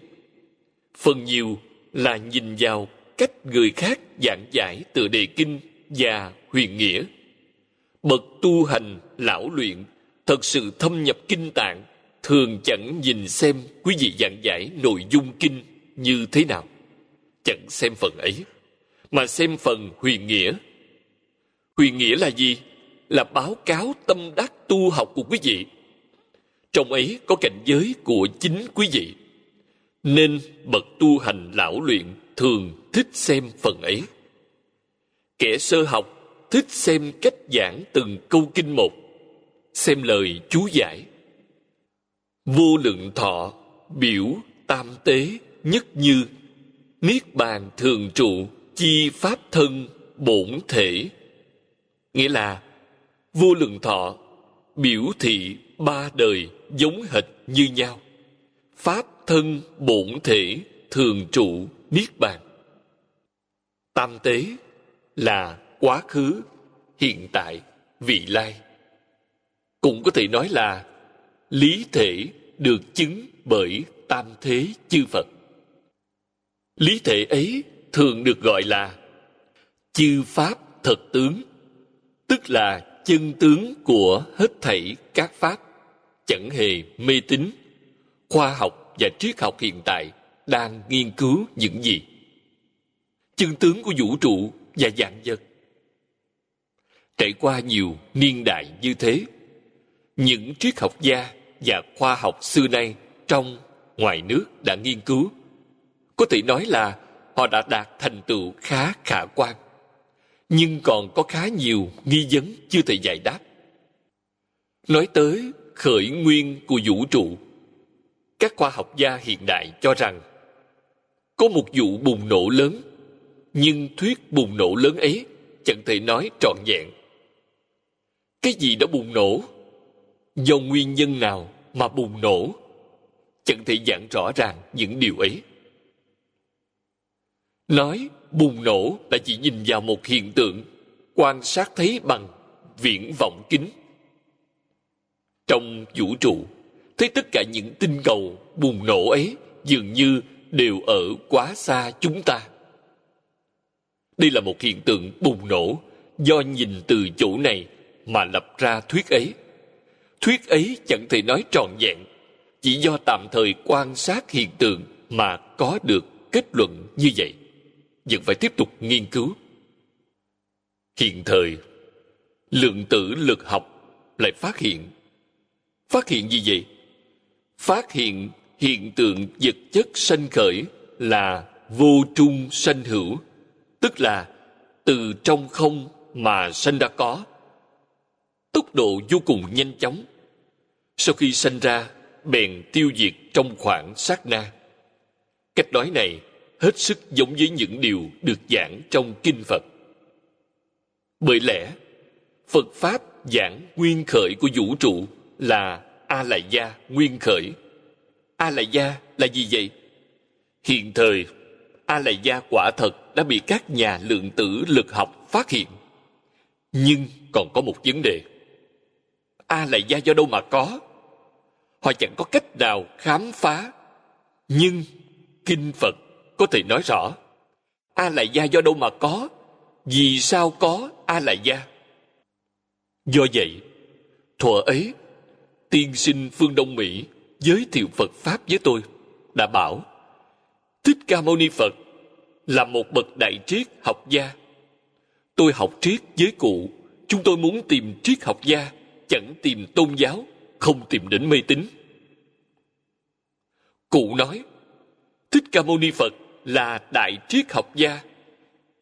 phần nhiều là nhìn vào cách người khác giảng giải từ đề kinh và huyền nghĩa. Bậc tu hành lão luyện thật sự thâm nhập kinh tạng thường chẳng nhìn xem quý vị giảng giải nội dung kinh như thế nào chẳng xem phần ấy mà xem phần huyền nghĩa huyền nghĩa là gì? Là báo cáo tâm đắc tu học của quý vị. Trong ấy có cảnh giới của chính quý vị. Nên bậc tu hành lão luyện thường thích xem phần ấy. Kẻ sơ học thích xem cách giảng từng câu kinh một, xem lời chú giải. Vô lượng thọ, biểu tam tế, nhất như, niết bàn thường trụ, chi pháp thân, bổn thể nghĩa là, vô lượng thọ, biểu thị ba đời giống hệt như nhau. Pháp thân bổn thể thường trụ niết bàn. Tam tế là quá khứ, hiện tại, vị lai. Cũng có thể nói là, lý thể được chứng bởi tam thế chư phật. Lý thể ấy thường được gọi là chư pháp thật tướng tức là chân tướng của hết thảy các pháp, chẳng hề mê tín, khoa học và triết học hiện tại đang nghiên cứu những gì? Chân tướng của vũ trụ và dạng vật. Trải qua nhiều niên đại như thế, những triết học gia và khoa học xưa nay trong, ngoài nước đã nghiên cứu. Có thể nói là họ đã đạt thành tựu khá khả quan nhưng còn có khá nhiều nghi vấn chưa thể giải đáp. Nói tới khởi nguyên của vũ trụ, các khoa học gia hiện đại cho rằng, có một vụ bùng nổ lớn, nhưng thuyết bùng nổ lớn ấy chẳng thể nói trọn vẹn. Cái gì đã bùng nổ, do nguyên nhân nào mà bùng nổ, chẳng thể giảng rõ ràng những điều ấy. Nói bùng nổ là chỉ nhìn vào một hiện tượng, quan sát thấy bằng viễn vọng kính. Trong vũ trụ, thấy tất cả những tinh cầu bùng nổ ấy dường như đều ở quá xa chúng ta. Đây là một hiện tượng bùng nổ do nhìn từ chỗ này mà lập ra thuyết ấy. Thuyết ấy chẳng thể nói trọn vẹn, chỉ do tạm thời quan sát hiện tượng mà có được kết luận như vậy vẫn phải tiếp tục nghiên cứu. Hiện thời, lượng tử lực học lại phát hiện. Phát hiện gì vậy? Phát hiện hiện tượng vật chất sanh khởi là vô trung sanh hữu, tức là từ trong không mà sanh ra có. Tốc độ vô cùng nhanh chóng. Sau khi sanh ra, bèn tiêu diệt trong khoảng sát na. Cách nói này hết sức giống với những điều được giảng trong kinh phật. Bởi lẽ, phật pháp giảng nguyên khởi của vũ trụ là a la gia nguyên khởi. A la gia là gì vậy? Hiện thời a la gia quả thật đã bị các nhà lượng tử lực học phát hiện. Nhưng còn có một vấn đề. A la gia do đâu mà có? Họ chẳng có cách nào khám phá. Nhưng kinh phật có thể nói rõ, a lại gia do đâu mà có, vì sao có a lại gia? Do vậy, thuở ấy, tiên sinh phương đông mỹ giới thiệu phật pháp với tôi, đã bảo, thích ca mâu ni phật là một bậc đại triết học gia. Tôi học triết với cụ, chúng tôi muốn tìm triết học gia, chẳng tìm tôn giáo, không tìm đến mê tín. Cụ nói, thích ca mâu ni phật là đại triết học gia.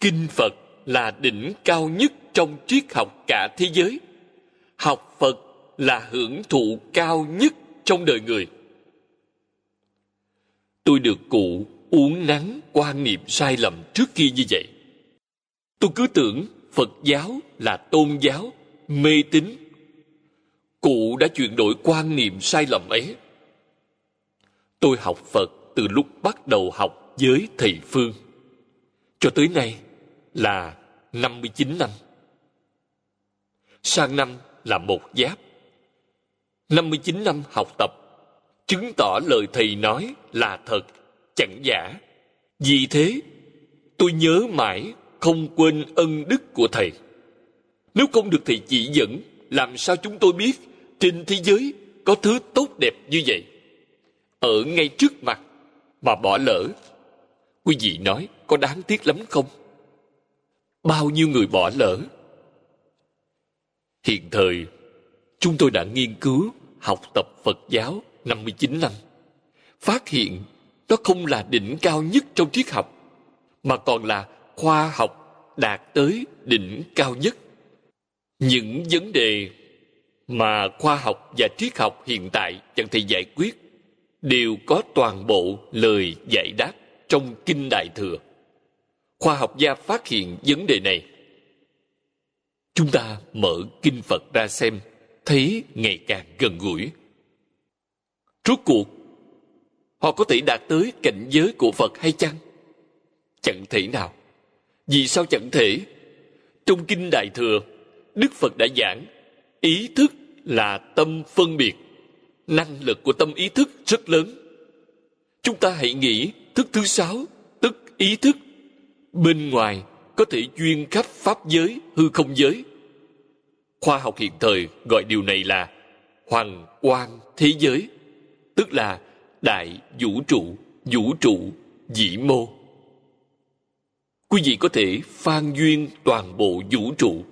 Kinh phật là đỉnh cao nhất trong triết học cả thế giới. Học phật là hưởng thụ cao nhất trong đời người. Tôi được cụ uống nắng quan niệm sai lầm trước kia như vậy. Tôi cứ tưởng phật giáo là tôn giáo, mê tín. Cụ đã chuyển đổi quan niệm sai lầm ấy. Tôi học phật từ lúc bắt đầu học với thầy phương. Cho tới nay là 59 năm. Sang năm là một giáp. 59 năm học tập, chứng tỏ lời thầy nói là thật, chẳng giả. Vì thế, tôi nhớ mãi không quên ân đức của thầy. Nếu không được thầy chỉ dẫn, làm sao chúng tôi biết trên thế giới có thứ tốt đẹp như vậy? Ở ngay trước mặt mà bỏ lỡ quý vị nói, có đáng tiếc lắm không? Bao nhiêu người bỏ lỡ? Hiện thời, chúng tôi đã nghiên cứu, học tập phật giáo 59 năm. Phát hiện, nó không là đỉnh cao nhất trong triết học, mà còn là khoa học đạt tới đỉnh cao nhất. Những vấn đề mà khoa học và triết học hiện tại chẳng thể giải quyết, đều có toàn bộ lời giải đáp trong kinh đại thừa. Khoa học gia phát hiện vấn đề này. Chúng ta mở kinh phật ra xem, thấy ngày càng gần gũi. Rốt cuộc, họ có thể đạt tới cảnh giới của phật hay chăng? Chẳng thể nào. Vì sao chẳng thể? Trong kinh đại thừa, đức phật đã giảng, ý thức là tâm phân biệt. Năng lực của tâm ý thức rất lớn. Chúng ta hãy nghĩ thức thứ sáu, tức ý thức. Bên ngoài có thể duyên khắp pháp giới, hư không giới. Khoa học hiện thời gọi điều này là hoàng quan thế giới, tức là đại vũ trụ vũ trụ, dĩ mô. Quý vị có thể phan duyên toàn bộ vũ trụ.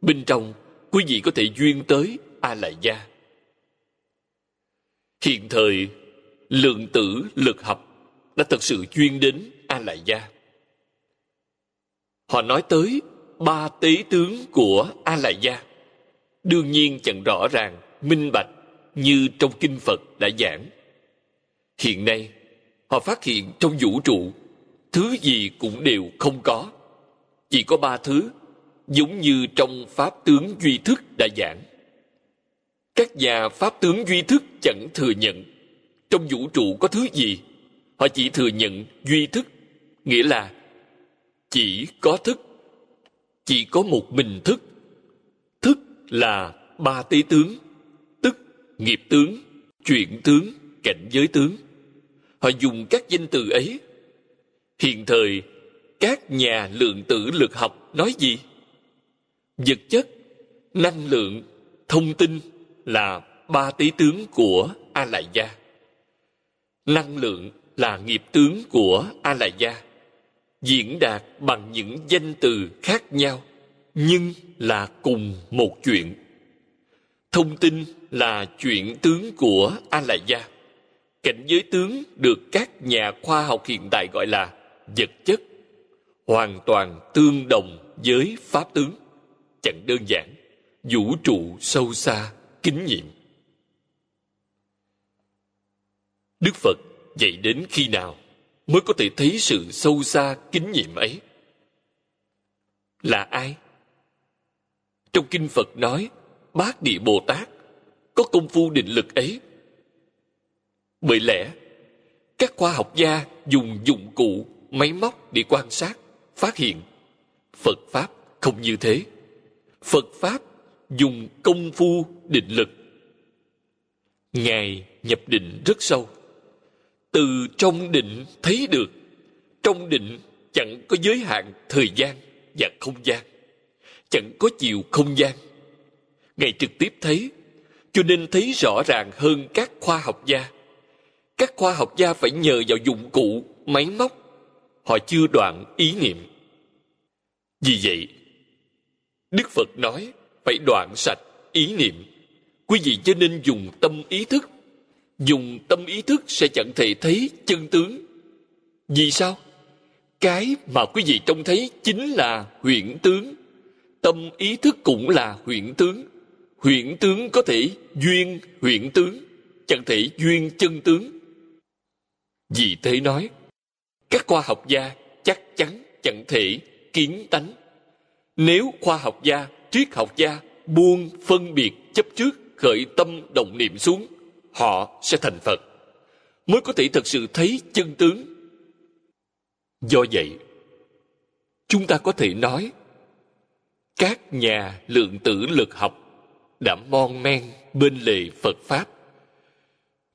Bên trong, quý vị có thể duyên tới a la gia hiện thời, lượng tử lực học đã thật sự chuyên đến a la gia họ nói tới ba tế tướng của a la gia đương nhiên chẳng rõ ràng, minh bạch như trong kinh phật đã giảng. Hiện nay, họ phát hiện trong vũ trụ, thứ gì cũng đều không có. Chỉ có ba thứ, giống như trong pháp tướng duy thức đã giảng. Các nhà pháp tướng duy thức chẳng thừa nhận trong vũ trụ có thứ gì họ chỉ thừa nhận duy thức, nghĩa là chỉ có thức, chỉ có một mình thức. Thức là ba tế tướng, tức nghiệp tướng, chuyện tướng, cảnh giới tướng. Họ dùng các danh từ ấy. Hiện thời, các nhà lượng tử lực học nói gì? Vật chất, năng lượng, thông tin là ba tế tướng của a lại gia. Năng lượng là nghiệp tướng của a la gia diễn đạt bằng những danh từ khác nhau, nhưng là cùng một chuyện. Thông tin là chuyện tướng của a la gia cảnh giới tướng được các nhà khoa học hiện đại gọi là vật chất, hoàn toàn tương đồng với pháp tướng. Chẳng đơn giản, vũ trụ sâu xa, kính nhiệm đức phật vậy đến khi nào mới có thể thấy sự sâu xa kính nhiệm ấy? Là ai? Trong kinh phật nói, bát địa bồ tát có công phu định lực ấy. Bởi lẽ, các khoa học gia dùng dụng cụ máy móc để quan sát, phát hiện phật pháp không như thế. Phật pháp dùng công phu định lực. Ngài nhập định rất sâu từ trong định thấy được, trong định chẳng có giới hạn thời gian và không gian, chẳng có chiều không gian. Ngài trực tiếp thấy, cho nên thấy rõ ràng hơn các khoa học gia. Các khoa học gia phải nhờ vào dụng cụ, máy móc. Họ chưa đoạn ý niệm. Vì vậy, đức phật nói phải đoạn sạch ý niệm. Quý vị cho nên dùng tâm ý thức dùng tâm ý thức sẽ chẳng thể thấy chân tướng. Vì sao? Cái mà quý vị trông thấy chính là huyễn tướng. Tâm ý thức cũng là huyễn tướng. Huyễn tướng có thể duyên huyễn tướng, chẳng thể duyên chân tướng. Vì thế nói, các khoa học gia chắc chắn chẳng thể kiến tánh. Nếu khoa học gia, triết học gia buông phân biệt chấp trước khởi tâm động niệm xuống họ sẽ thành phật. Mới có thể thật sự thấy chân tướng. Do vậy, chúng ta có thể nói, các nhà lượng tử lực học đã mon men bên lề phật pháp.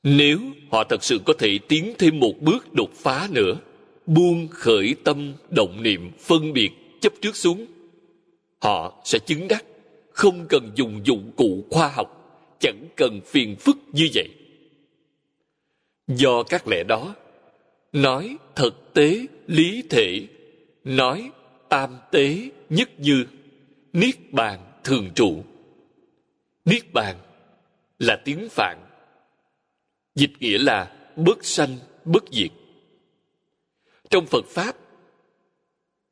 Nếu họ thật sự có thể tiến thêm một bước đột phá nữa, buông khởi tâm động niệm phân biệt chấp trước xuống, họ sẽ chứng đắc không cần dùng dụng cụ khoa học chẳng cần phiền phức như vậy. Do các lẽ đó, nói thực tế lý thể, nói tam tế nhất như niết bàn thường trụ. Niết bàn là tiếng phạn. Dịch nghĩa là bất sanh, bất diệt. Trong phật pháp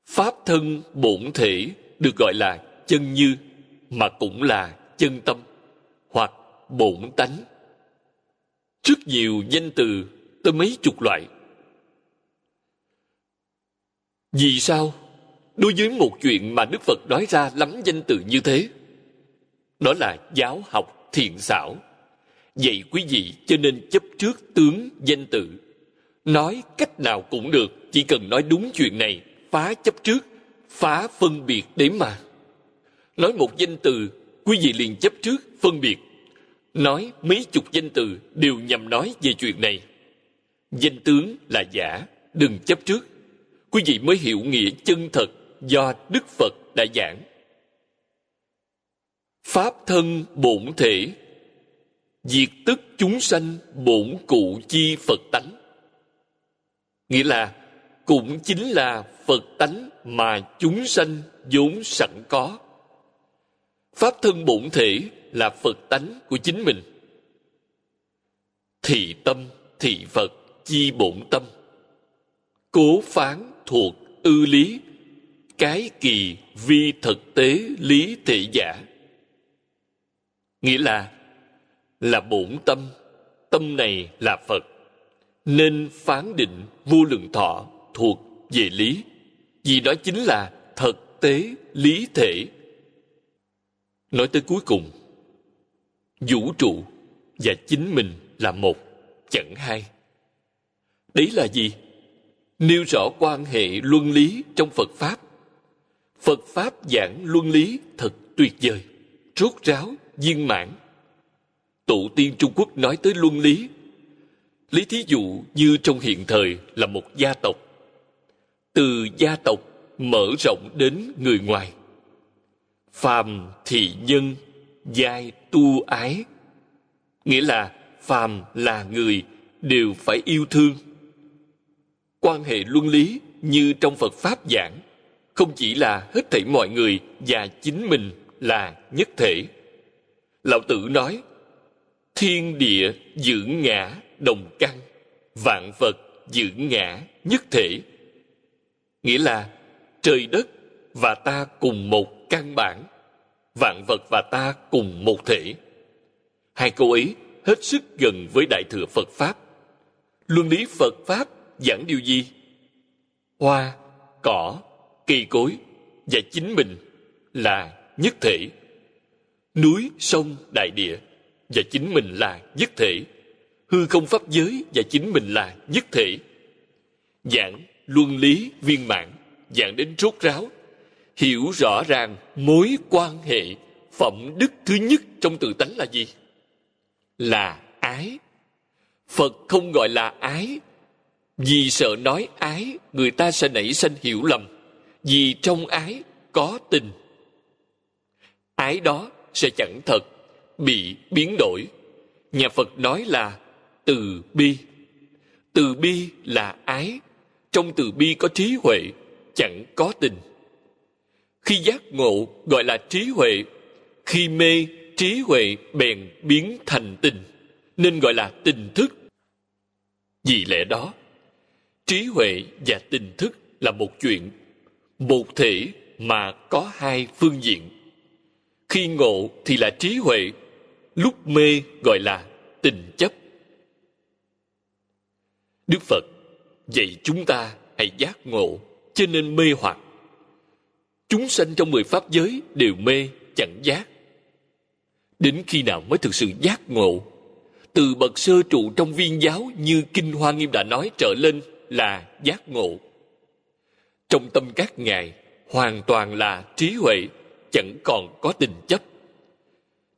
pháp thân bổn thể được gọi là chân như, mà cũng là chân tâm, hoặc bổn tánh. Rất nhiều danh từ, tới mấy chục loại. Vì sao? Đối với một chuyện mà đức phật nói ra lắm danh từ như thế, đó là giáo học thiện xảo. Vậy quý vị cho nên chấp trước tướng danh tự nói cách nào cũng được, chỉ cần nói đúng chuyện này, phá chấp trước, phá phân biệt để mà. Nói một danh từ, quý vị liền chấp trước, phân biệt nói mấy chục danh từ đều nhằm nói về chuyện này. Danh tướng là giả, đừng chấp trước. Quý vị mới hiểu nghĩa chân thật do đức phật đã giảng. Pháp thân bổn thể, diệt tức chúng sanh bổn cụ chi phật tánh. Nghĩa là, cũng chính là phật tánh mà chúng sanh vốn sẵn có. Pháp thân bổn thể là phật tánh của chính mình. Thị tâm thị phật chi bổn tâm. Cố phán thuộc ư lý, cái kỳ vi thực tế lý thể giả. Nghĩa là là bổn tâm tâm này là phật, nên phán định vô lượng thọ thuộc về lý, vì đó chính là thực tế lý thể. Nói tới cuối cùng vũ trụ và chính mình là một, chẳng hai. Đấy là gì? Nêu rõ quan hệ luân lý trong phật pháp. Phật pháp giảng luân lý thật tuyệt vời, rốt ráo, viên mãn. Tổ tiên trung quốc nói tới luân lý. Lấy thí dụ như trong hiện thời là một gia tộc. Từ gia tộc mở rộng đến người ngoài. Phàm thị nhân giai tu ái. Nghĩa là phàm là người đều phải yêu thương. Quan hệ luân lý như trong phật pháp giảng, không chỉ là hết thảy mọi người và chính mình là nhất thể. Lão tử nói, thiên địa giữ ngã đồng căn, vạn vật giữ ngã nhất thể. Nghĩa là trời đất và ta cùng một căn bản vạn vật và ta cùng một thể. Hai câu ấy hết sức gần với đại thừa phật pháp. Luân lý phật pháp giảng điều gì? Hoa, cỏ, cây cối và chính mình là nhất thể. Núi, sông, đại địa và chính mình là nhất thể. Hư không pháp giới và chính mình là nhất thể. Giảng luân lý viên mãn, giảng đến rốt ráo hiểu rõ ràng mối quan hệ phẩm đức thứ nhất trong tự tánh là gì? Là ái. Phật không gọi là ái. Vì sợ nói ái, người ta sẽ nảy sinh hiểu lầm. Vì trong ái có tình. Ái đó sẽ chẳng thật, bị biến đổi. Nhà phật nói là từ bi. Từ bi là ái. Trong từ bi có trí huệ, chẳng có tình khi giác ngộ gọi là trí huệ, khi mê, trí huệ bèn biến thành tình, nên gọi là tình thức. Vì lẽ đó, trí huệ và tình thức là một chuyện, một thể mà có hai phương diện. Khi ngộ thì là trí huệ, lúc mê gọi là tình chấp. Đức phật dạy chúng ta hãy giác ngộ cho nên mê hoặc chúng sanh trong mười pháp giới đều mê, chẳng giác. Đến khi nào mới thực sự giác ngộ? Từ bậc sơ trụ trong viên giáo như kinh hoa nghiêm đã nói trở lên là giác ngộ. Trong tâm các ngài, hoàn toàn là trí huệ, chẳng còn có tình chấp.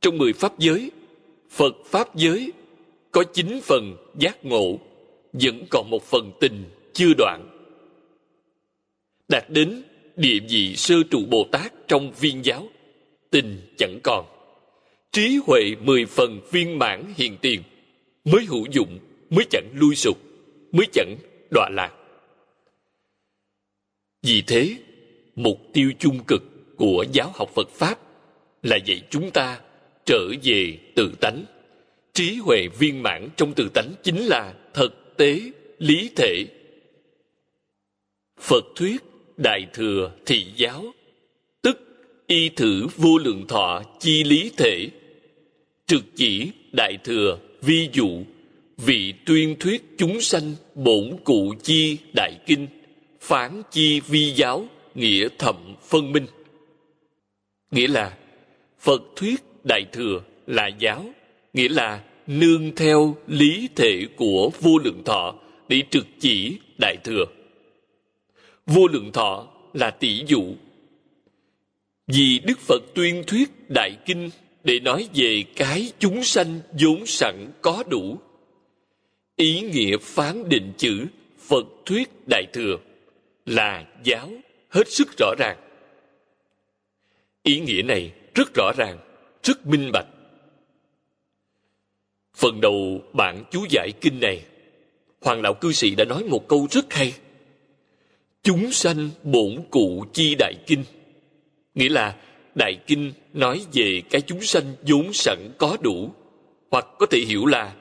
Trong mười pháp giới, phật pháp giới, có chín phần giác ngộ, vẫn còn một phần tình chưa đoạn. Đạt đến địa vị sơ trụ bồ tát trong viên giáo. Tình chẳng còn. Trí huệ mười phần viên mãn hiện tiền. Mới hữu dụng, mới chẳng lui sụp, mới chẳng đọa lạc. Vì thế, mục tiêu chung cực của giáo học phật pháp là dạy chúng ta trở về tự tánh. Trí huệ viên mãn trong tự tánh chính là thực tế lý thể. Phật thuyết đại thừa thị giáo, tức y thử vô lượng thọ chi lý thể. Trực chỉ đại thừa vi dụ, vị tuyên thuyết chúng sanh bổn cụ chi đại kinh, phán chi vi giáo, nghĩa thậm phân minh. Nghĩa là, phật thuyết đại thừa là giáo, nghĩa là nương theo lý thể của vô lượng thọ, để trực chỉ đại thừa vô lượng thọ là tỷ dụ. Vì đức phật tuyên thuyết đại kinh để nói về cái chúng sanh vốn sẵn có đủ. Ý nghĩa phán định chữ phật thuyết đại thừa là giáo hết sức rõ ràng. Ý nghĩa này rất rõ ràng, rất minh bạch. Phần đầu bạn chú giải kinh này, hoàng lão cư sĩ đã nói một câu rất hay chúng sanh bổn cụ chi đại kinh. Nghĩa là, đại kinh nói về cái chúng sanh vốn sẵn có đủ, hoặc có thể hiểu là,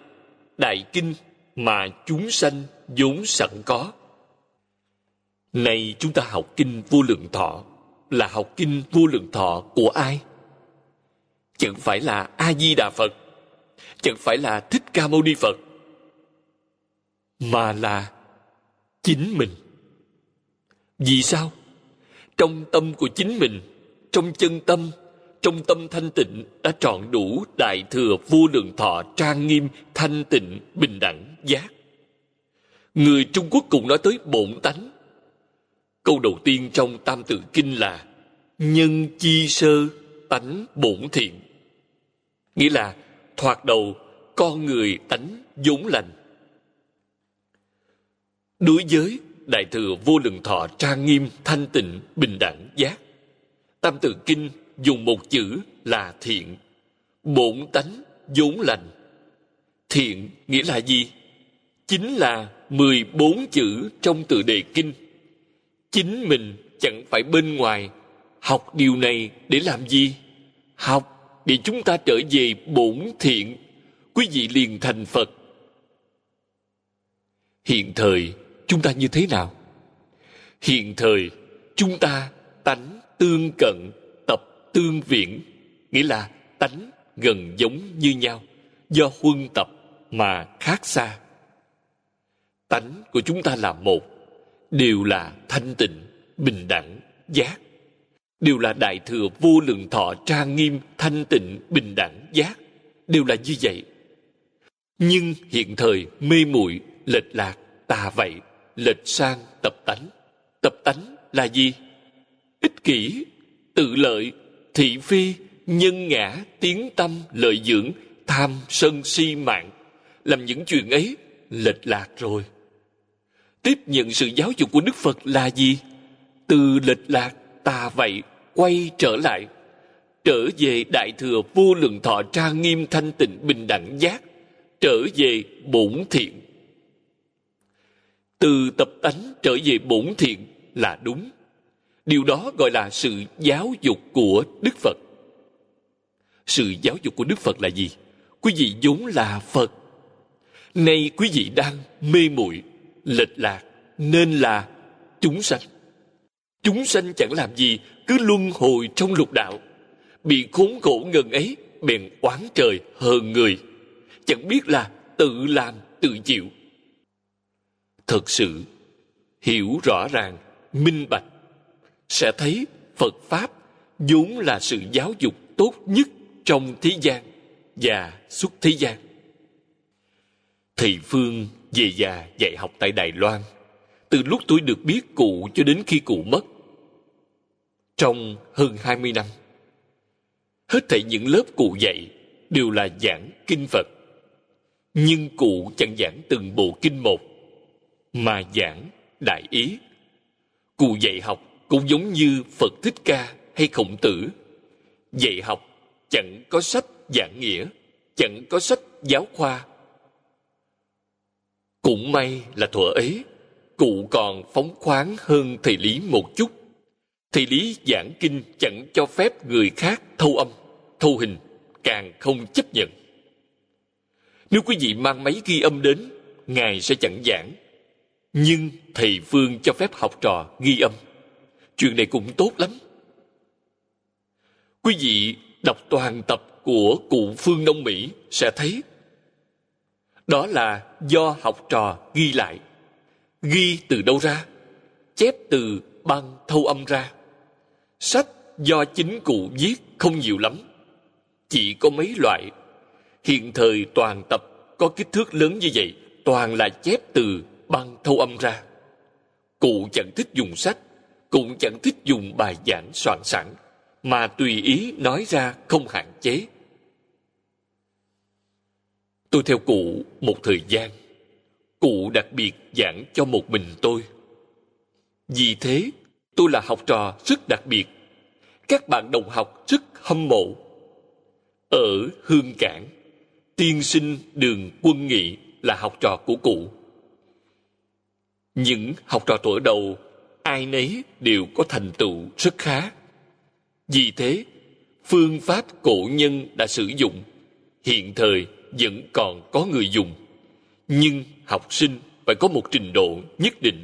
đại kinh mà chúng sanh vốn sẵn có. Nay chúng ta học kinh vô lượng thọ, là học kinh vô lượng thọ của ai? Chẳng phải là a di đà phật, chẳng phải là thích ca mâu ni phật, mà là chính mình vì sao? Trong tâm của chính mình, trong chân tâm, trong tâm thanh tịnh đã trọn đủ đại thừa vô lượng thọ trang nghiêm thanh tịnh bình đẳng giác. Người trung quốc cũng nói tới bổn tánh. Câu đầu tiên trong tam tự kinh là nhân chi sơ tánh bổn thiện. Nghĩa là thoạt đầu con người tánh vốn lành. Đối với đại thừa vô lượng thọ trang nghiêm, thanh tịnh, bình đẳng, giác. Tam tự kinh dùng một chữ là thiện. Bổn tánh vốn lành. Thiện nghĩa là gì? Chính là mười bốn chữ trong tự đề kinh. Chính mình chẳng phải bên ngoài. Học điều này để làm gì? Học để chúng ta trở về bổn thiện. Quý vị liền thành phật. Hiện thời chúng ta như thế nào? Hiện thời, chúng ta tánh tương cận, tập tương viễn, nghĩa là tánh gần giống như nhau, do huân tập mà khác xa. Tánh của chúng ta là một, đều là thanh tịnh, bình đẳng, giác. Đều là đại thừa vô lượng thọ trang nghiêm, thanh tịnh, bình đẳng, giác. Đều là như vậy. Nhưng hiện thời mê muội, lệch lạc, tà vậy lệch sang tập tánh. Tập tánh là gì? Ích kỷ, tự lợi, thị phi, nhân ngã, tiếng tâm, lợi dưỡng, tham sân si mạng. Làm những chuyện ấy, lệch lạc rồi. Tiếp nhận sự giáo dục của đức phật là gì? Từ lệch lạc, tà vậy, quay trở lại. Trở về đại thừa vô lượng thọ trang nghiêm thanh tịnh bình đẳng giác. Trở về bổn thiện từ tập tánh trở về bổn thiện là đúng. Điều đó gọi là sự giáo dục của đức phật. Sự giáo dục của đức phật là gì? Quý vị vốn là phật. Nay quý vị đang mê muội, lệch lạc, nên là chúng sanh. Chúng sanh chẳng làm gì, cứ luân hồi trong lục đạo. Bị khốn khổ ngần ấy, bèn oán trời, hờn người. Chẳng biết là tự làm, tự chịu thật sự hiểu rõ ràng minh bạch sẽ thấy phật pháp vốn là sự giáo dục tốt nhất trong thế gian và suốt thế gian thầy phương về già dạy học tại đài loan từ lúc tôi được biết cụ cho đến khi cụ mất trong hơn 20 năm. Hết thảy những lớp cụ dạy đều là giảng kinh Phật. Nhưng cụ chẳng giảng từng bộ kinh một, mà giảng đại ý. Cụ dạy học cũng giống như Phật Thích Ca hay Khổng Tử. Dạy học chẳng có sách giảng nghĩa, chẳng có sách giáo khoa. Cũng may là thuở ấy, cụ còn phóng khoáng hơn thầy lý một chút thầy lý giảng kinh chẳng cho phép người khác thâu âm thâu hình càng không chấp nhận nếu quý vị mang máy ghi âm đến ngài sẽ chẳng giảng nhưng thầy phương cho phép học trò ghi âm. Chuyện này cũng tốt lắm. Quý vị đọc toàn tập của cụ phương đông mỹ sẽ thấy. Đó là do học trò ghi lại. Ghi từ đâu ra? Chép từ băng thâu âm ra. Sách do chính cụ viết không nhiều lắm. Chỉ có mấy loại. Hiện thời toàn tập có kích thước lớn như vậy, toàn là chép từ băng thâu âm ra. Cụ chẳng thích dùng sách, cũng chẳng thích dùng bài giảng soạn sẵn, mà tùy ý nói ra không hạn chế. Tôi theo cụ một thời gian. Cụ đặc biệt giảng cho một mình tôi. Vì thế, tôi là học trò rất đặc biệt. Các bạn đồng học rất hâm mộ. Ở hương cảng, tiên sinh đường quân nghị là học trò của cụ những học trò tuổi đầu, ai nấy đều có thành tựu rất khá. Vì thế, phương pháp cổ nhân đã sử dụng, hiện thời vẫn còn có người dùng. Nhưng học sinh phải có một trình độ nhất định.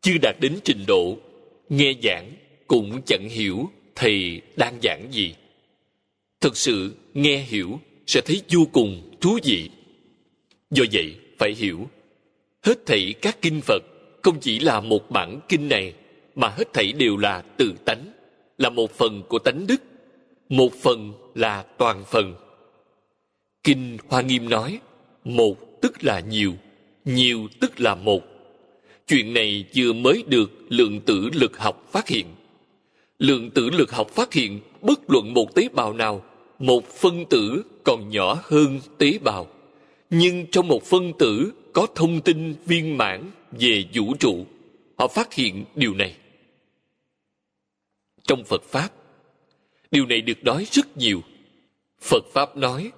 Chưa đạt đến trình độ, nghe giảng cũng chẳng hiểu thầy đang giảng gì. Thực sự nghe hiểu sẽ thấy vô cùng thú vị. Do vậy, phải hiểu hết thảy các kinh phật không chỉ là một bản kinh này, mà hết thảy đều là tự tánh, là một phần của tánh đức, một phần là toàn phần. Kinh hoa nghiêm nói, một tức là nhiều nhiều tức là một. Chuyện này vừa mới được lượng tử lực học phát hiện. Lượng tử lực học phát hiện, bất luận một tế bào nào, một phân tử còn nhỏ hơn tế bào. Nhưng trong một phân tử có thông tin viên mãn về vũ trụ. Họ phát hiện điều này. Trong phật pháp, điều này được nói rất nhiều. Phật pháp nói,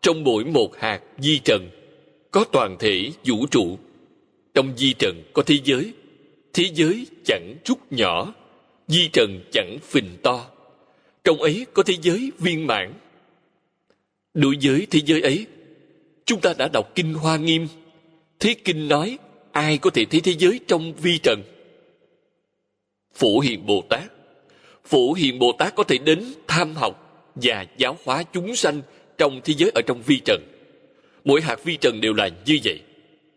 trong mỗi một hạt di trần, có toàn thể vũ trụ. Trong di trần có thế giới thế giới chẳng rút nhỏ, di trần chẳng phình to. Trong ấy có thế giới viên mãn. Đối với thế giới ấy, chúng ta đã đọc kinh hoa nghiêm thế kinh nói, ai có thể thấy thế giới trong vi trần? Phổ hiền bồ tát. Phổ hiền bồ tát có thể đến tham học và giáo hóa chúng sanh trong thế giới ở trong vi trần. Mỗi hạt vi trần đều là như vậy.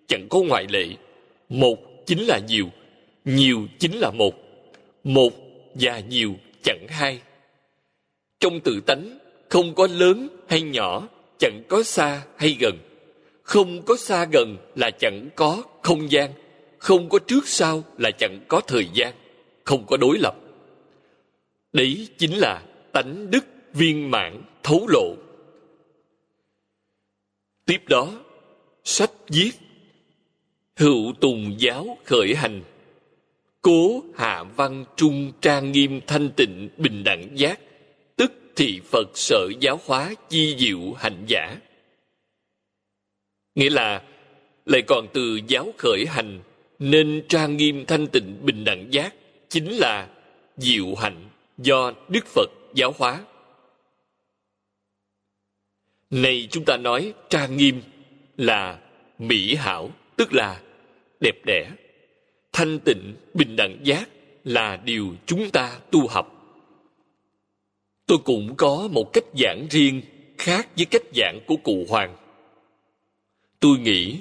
Chẳng có ngoại lệ. Một chính là nhiều nhiều chính là một. Một và nhiều chẳng hai. Trong tự tánh, không có lớn hay nhỏ, chẳng có xa hay gần không có xa gần là chẳng có không gian, không có trước sau là chẳng có thời gian, không có đối lập. Đấy chính là tánh đức viên mãn thấu lộ. Tiếp đó, sách viết, hữu tùng giáo khởi hành, cố hạ văn trung trang nghiêm thanh tịnh bình đẳng giác, tức thị phật sở giáo hóa chi diệu hạnh giả nghĩa là, lại còn từ giáo khởi hành, nên trang nghiêm thanh tịnh bình đẳng giác chính là diệu hạnh do đức phật giáo hóa. Này chúng ta nói trang nghiêm là mỹ hảo, tức là đẹp đẽ. Thanh tịnh bình đẳng giác là điều chúng ta tu học. Tôi cũng có một cách giảng riêng khác với cách giảng của cụ hoàng tôi nghĩ,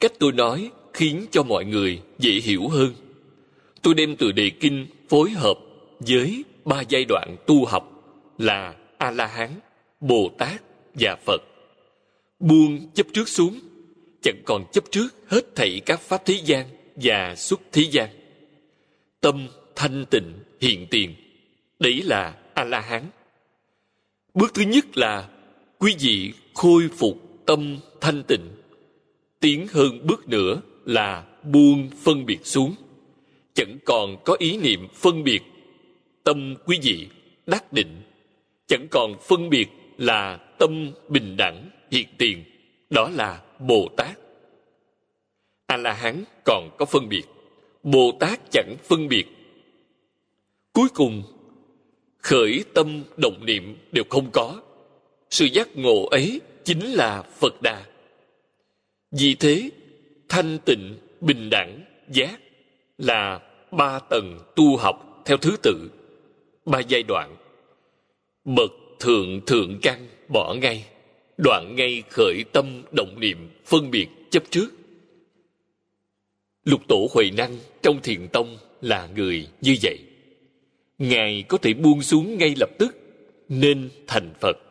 cách tôi nói khiến cho mọi người dễ hiểu hơn. Tôi đem từ đề kinh phối hợp với ba giai đoạn tu học là a la hán bồ tát và phật. Buông chấp trước xuống, chẳng còn chấp trước hết thảy các pháp thế gian và xuất thế gian. Tâm thanh tịnh, hiện tiền, đấy là a la hán bước thứ nhất là quý vị khôi phục tâm thanh tịnh. Tiến hơn bước nữa là buông phân biệt xuống. Chẳng còn có ý niệm phân biệt. Tâm quý vị đắc định. Chẳng còn phân biệt là tâm bình đẳng, hiện tiền. Đó là bồ tát. A la hán còn có phân biệt. Bồ tát chẳng phân biệt. Cuối cùng, khởi tâm động niệm đều không có. Sự giác ngộ ấy chính là phật đà. Vì thế, thanh tịnh, bình đẳng, giác là ba tầng tu học theo thứ tự, ba giai đoạn. Bậc thượng thượng căn bỏ ngay, đoạn ngay khởi tâm động niệm phân biệt chấp trước. Lục tổ huệ năng trong thiền tông là người như vậy. Ngài có thể buông xuống ngay lập tức, nên thành phật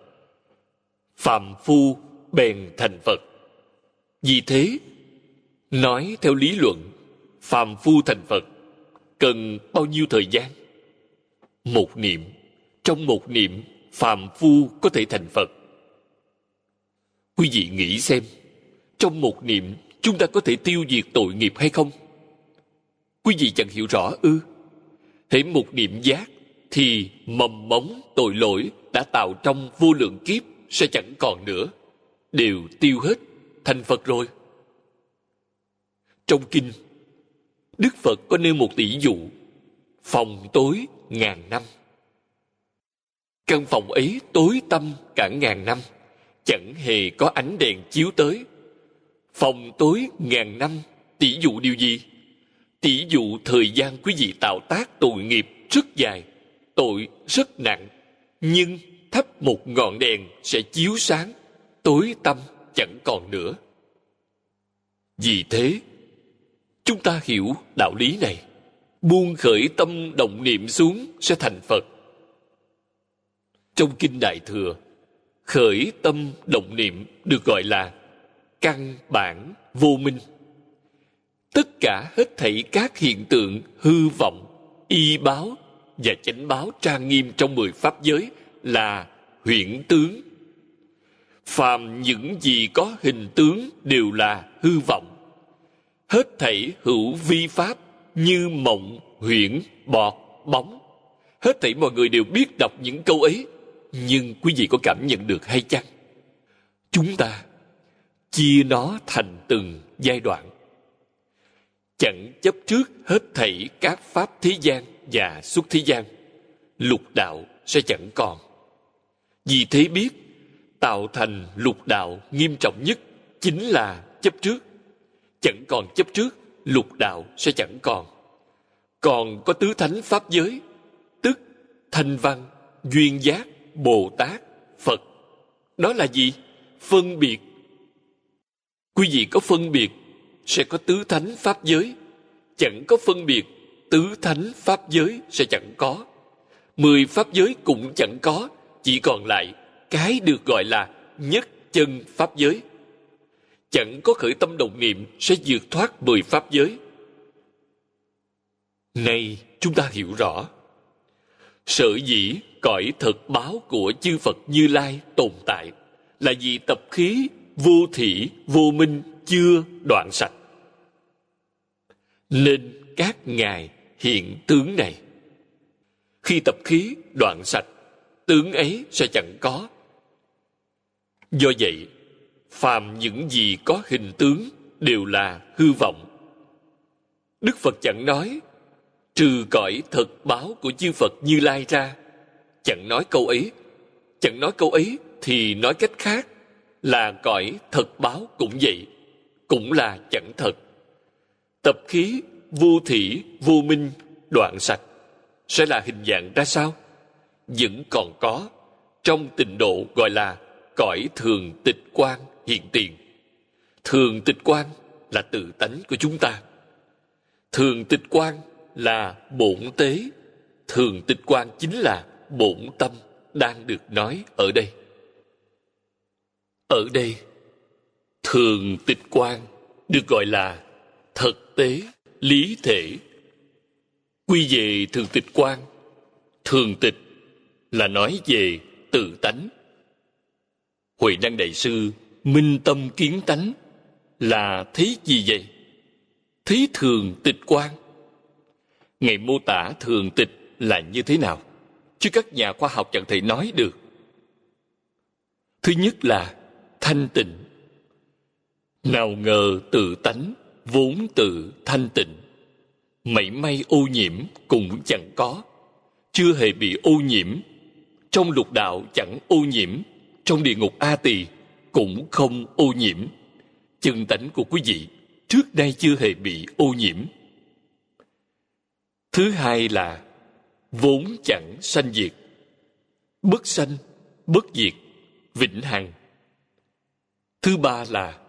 phàm phu bèn thành phật. Vì thế, nói theo lý luận phàm phu thành phật cần bao nhiêu thời gian? Một niệm. Trong một niệm phàm phu có thể thành phật. Quý vị nghĩ xem, trong một niệm chúng ta có thể tiêu diệt tội nghiệp hay không? Quý vị chẳng hiểu rõ ư? Hễ một niệm giác thì mầm móng tội lỗi đã tạo trong vô lượng kiếp sẽ chẳng còn nữa. Đều tiêu hết, thành phật rồi. Trong kinh, đức phật có nêu một tỷ dụ, phòng tối ngàn năm. Căn phòng ấy tối tăm cả ngàn năm, chẳng hề có ánh đèn chiếu tới. Phòng tối ngàn năm, tỷ dụ điều gì? Tỷ dụ thời gian quý vị tạo tác tội nghiệp rất dài, tội rất nặng. Nhưng thắp một ngọn đèn sẽ chiếu sáng, tối tăm chẳng còn nữa. Vì thế, chúng ta hiểu đạo lý này. Buông khởi tâm động niệm xuống sẽ thành phật. Trong kinh đại thừa, khởi tâm động niệm được gọi là căn bản vô minh. Tất cả hết thảy các hiện tượng, hư vọng, y báo và chánh báo trang nghiêm trong mười pháp giới là huyễn tướng. Phàm những gì có hình tướng đều là hư vọng. Hết thảy hữu vi pháp như mộng, huyễn, bọt, bóng. Hết thảy mọi người đều biết đọc những câu ấy, nhưng quý vị có cảm nhận được hay chăng? Chúng ta chia nó thành từng giai đoạn. Chẳng chấp trước hết thảy các pháp thế gian và xuất thế gian, lục đạo sẽ chẳng còn vì thế biết, tạo thành lục đạo nghiêm trọng nhất chính là chấp trước. Chẳng còn chấp trước, lục đạo sẽ chẳng còn. Còn có tứ thánh pháp giới, tức thanh văn, duyên giác, bồ tát, phật. Đó là gì? Phân biệt. Quý vị có phân biệt, sẽ có tứ thánh pháp giới. Chẳng có phân biệt, tứ thánh pháp giới sẽ chẳng có. Mười pháp giới cũng chẳng có chỉ còn lại cái được gọi là nhất chân pháp giới. Chẳng có khởi tâm đồng niệm sẽ vượt thoát mười pháp giới. Nay chúng ta hiểu rõ, sở dĩ cõi thật báo của chư phật như lai tồn tại là vì tập khí vô thị vô minh chưa đoạn sạch. Nên các ngài hiện tướng này, khi tập khí đoạn sạch tướng ấy sẽ chẳng có. Do vậy, phàm những gì có hình tướng đều là hư vọng. Đức phật chẳng nói, trừ cõi thật báo của chư phật như lai ra. Chẳng nói câu ấy. Chẳng nói câu ấy thì nói cách khác là cõi thật báo cũng vậy, cũng là chẳng thật. Tập khí vô thị vô minh, đoạn sạch sẽ là hình dạng ra sao? Vẫn còn có, trong tình độ gọi là cõi thường tịch quan hiện tiền. Thường tịch quan là tự tánh của chúng ta. Thường tịch quan là bổn tế. Thường tịch quan chính là bổn tâm đang được nói ở đây. Ở đây, thường tịch quan được gọi là thực tế, lý thể. Quy về thường tịch quan, thường tịch là nói về tự tánh. Huệ năng đại sư minh tâm kiến tánh là thấy gì vậy? Thấy thường tịch quan. Ngày mô tả thường tịch là như thế nào? Chứ các nhà khoa học chẳng thể nói được. Thứ nhất là thanh tịnh. Nào ngờ tự tánh vốn tự thanh tịnh. Mảy may ô nhiễm cũng chẳng có. Chưa hề bị ô nhiễm trong lục đạo chẳng ô nhiễm, trong địa ngục a tỳ cũng không ô nhiễm. Chân tánh của quý vị trước đây chưa hề bị ô nhiễm. Thứ hai là vốn chẳng sanh diệt. Bất sanh, bất diệt, vĩnh hằng. Thứ ba là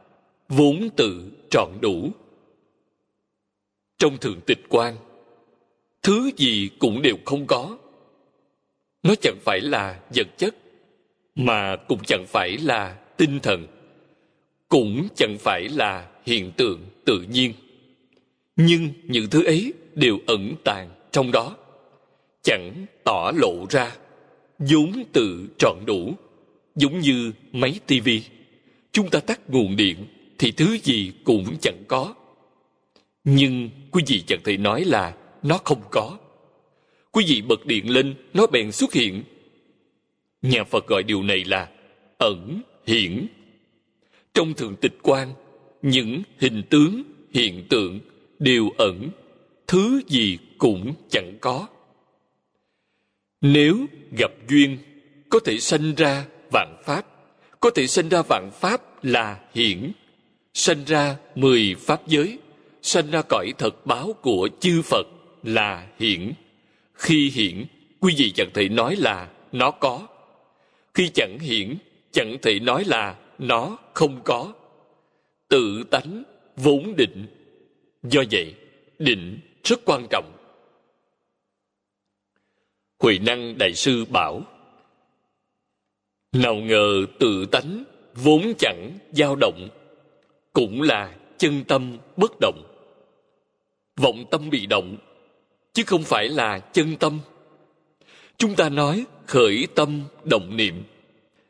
vốn tự trọn đủ. Trong thượng tịch quan, thứ gì cũng đều không có nó chẳng phải là vật chất, mà cũng chẳng phải là tinh thần, cũng chẳng phải là hiện tượng tự nhiên. Nhưng những thứ ấy đều ẩn tàng trong đó, chẳng tỏ lộ ra, vốn tự trọn đủ. Giống như máy tivi chúng ta tắt nguồn điện thì thứ gì cũng chẳng có. Nhưng quý vị chẳng thể nói là nó không có quý vị bật điện lên nó bèn xuất hiện. Nhà phật gọi điều này là ẩn, hiển. Trong thường tịch quan, những hình tướng, hiện tượng đều ẩn, thứ gì cũng chẳng có. Nếu gặp duyên, có thể sanh ra vạn pháp, có thể sanh ra vạn pháp là hiển. Sanh ra mười pháp giới, sanh ra cõi thật báo của chư phật là hiển khi hiển, quý vị chẳng thể nói là nó có. Khi chẳng hiển, chẳng thể nói là nó không có. Tự tánh vốn định. Do vậy, định rất quan trọng. Huệ năng đại sư bảo, nào ngờ tự tánh vốn chẳng dao động, cũng là chân tâm bất động. Vọng tâm bị động chứ không phải là chân tâm. Chúng ta nói khởi tâm động niệm,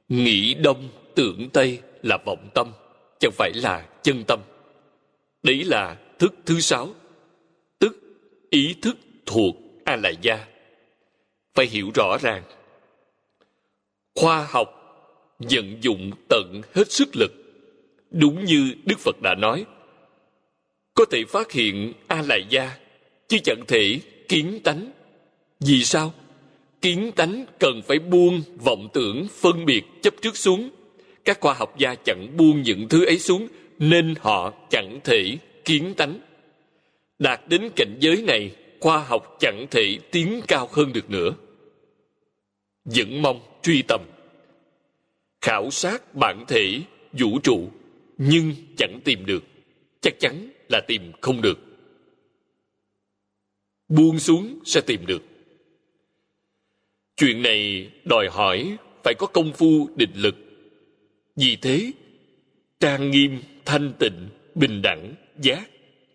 nghĩ đông tưởng tây là vọng tâm, chẳng phải là chân tâm. Đấy là thức thứ sáu, tức ý thức thuộc a la gia phải hiểu rõ ràng, khoa học vận dụng tận hết sức lực, đúng như đức phật đã nói, có thể phát hiện a la gia chứ chẳng thể kiến tánh. Vì sao? Kiến tánh cần phải buông vọng tưởng phân biệt chấp trước xuống. Các khoa học gia chẳng buông những thứ ấy xuống, nên họ chẳng thể kiến tánh. Đạt đến cảnh giới này, khoa học chẳng thể tiến cao hơn được nữa. Vẫn mong truy tầm. Khảo sát bản thể vũ trụ, nhưng chẳng tìm được. Chắc chắn là tìm không được buông xuống sẽ tìm được. Chuyện này đòi hỏi phải có công phu, định lực. Vì thế, trang nghiêm, thanh tịnh, bình đẳng, giác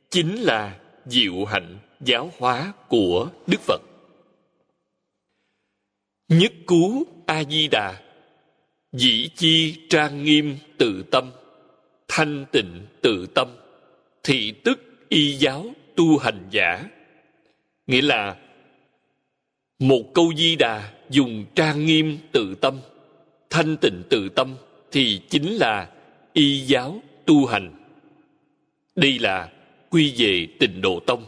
chính là diệu hạnh giáo hóa của đức phật. Nhất cú a di đà dĩ chi trang nghiêm tự tâm, thanh tịnh tự tâm, thị tức y giáo tu hành giả nghĩa là, một câu di đà dùng trang nghiêm tự tâm, thanh tịnh tự tâm thì chính là y giáo tu hành. Đây là quy về tịnh độ tông.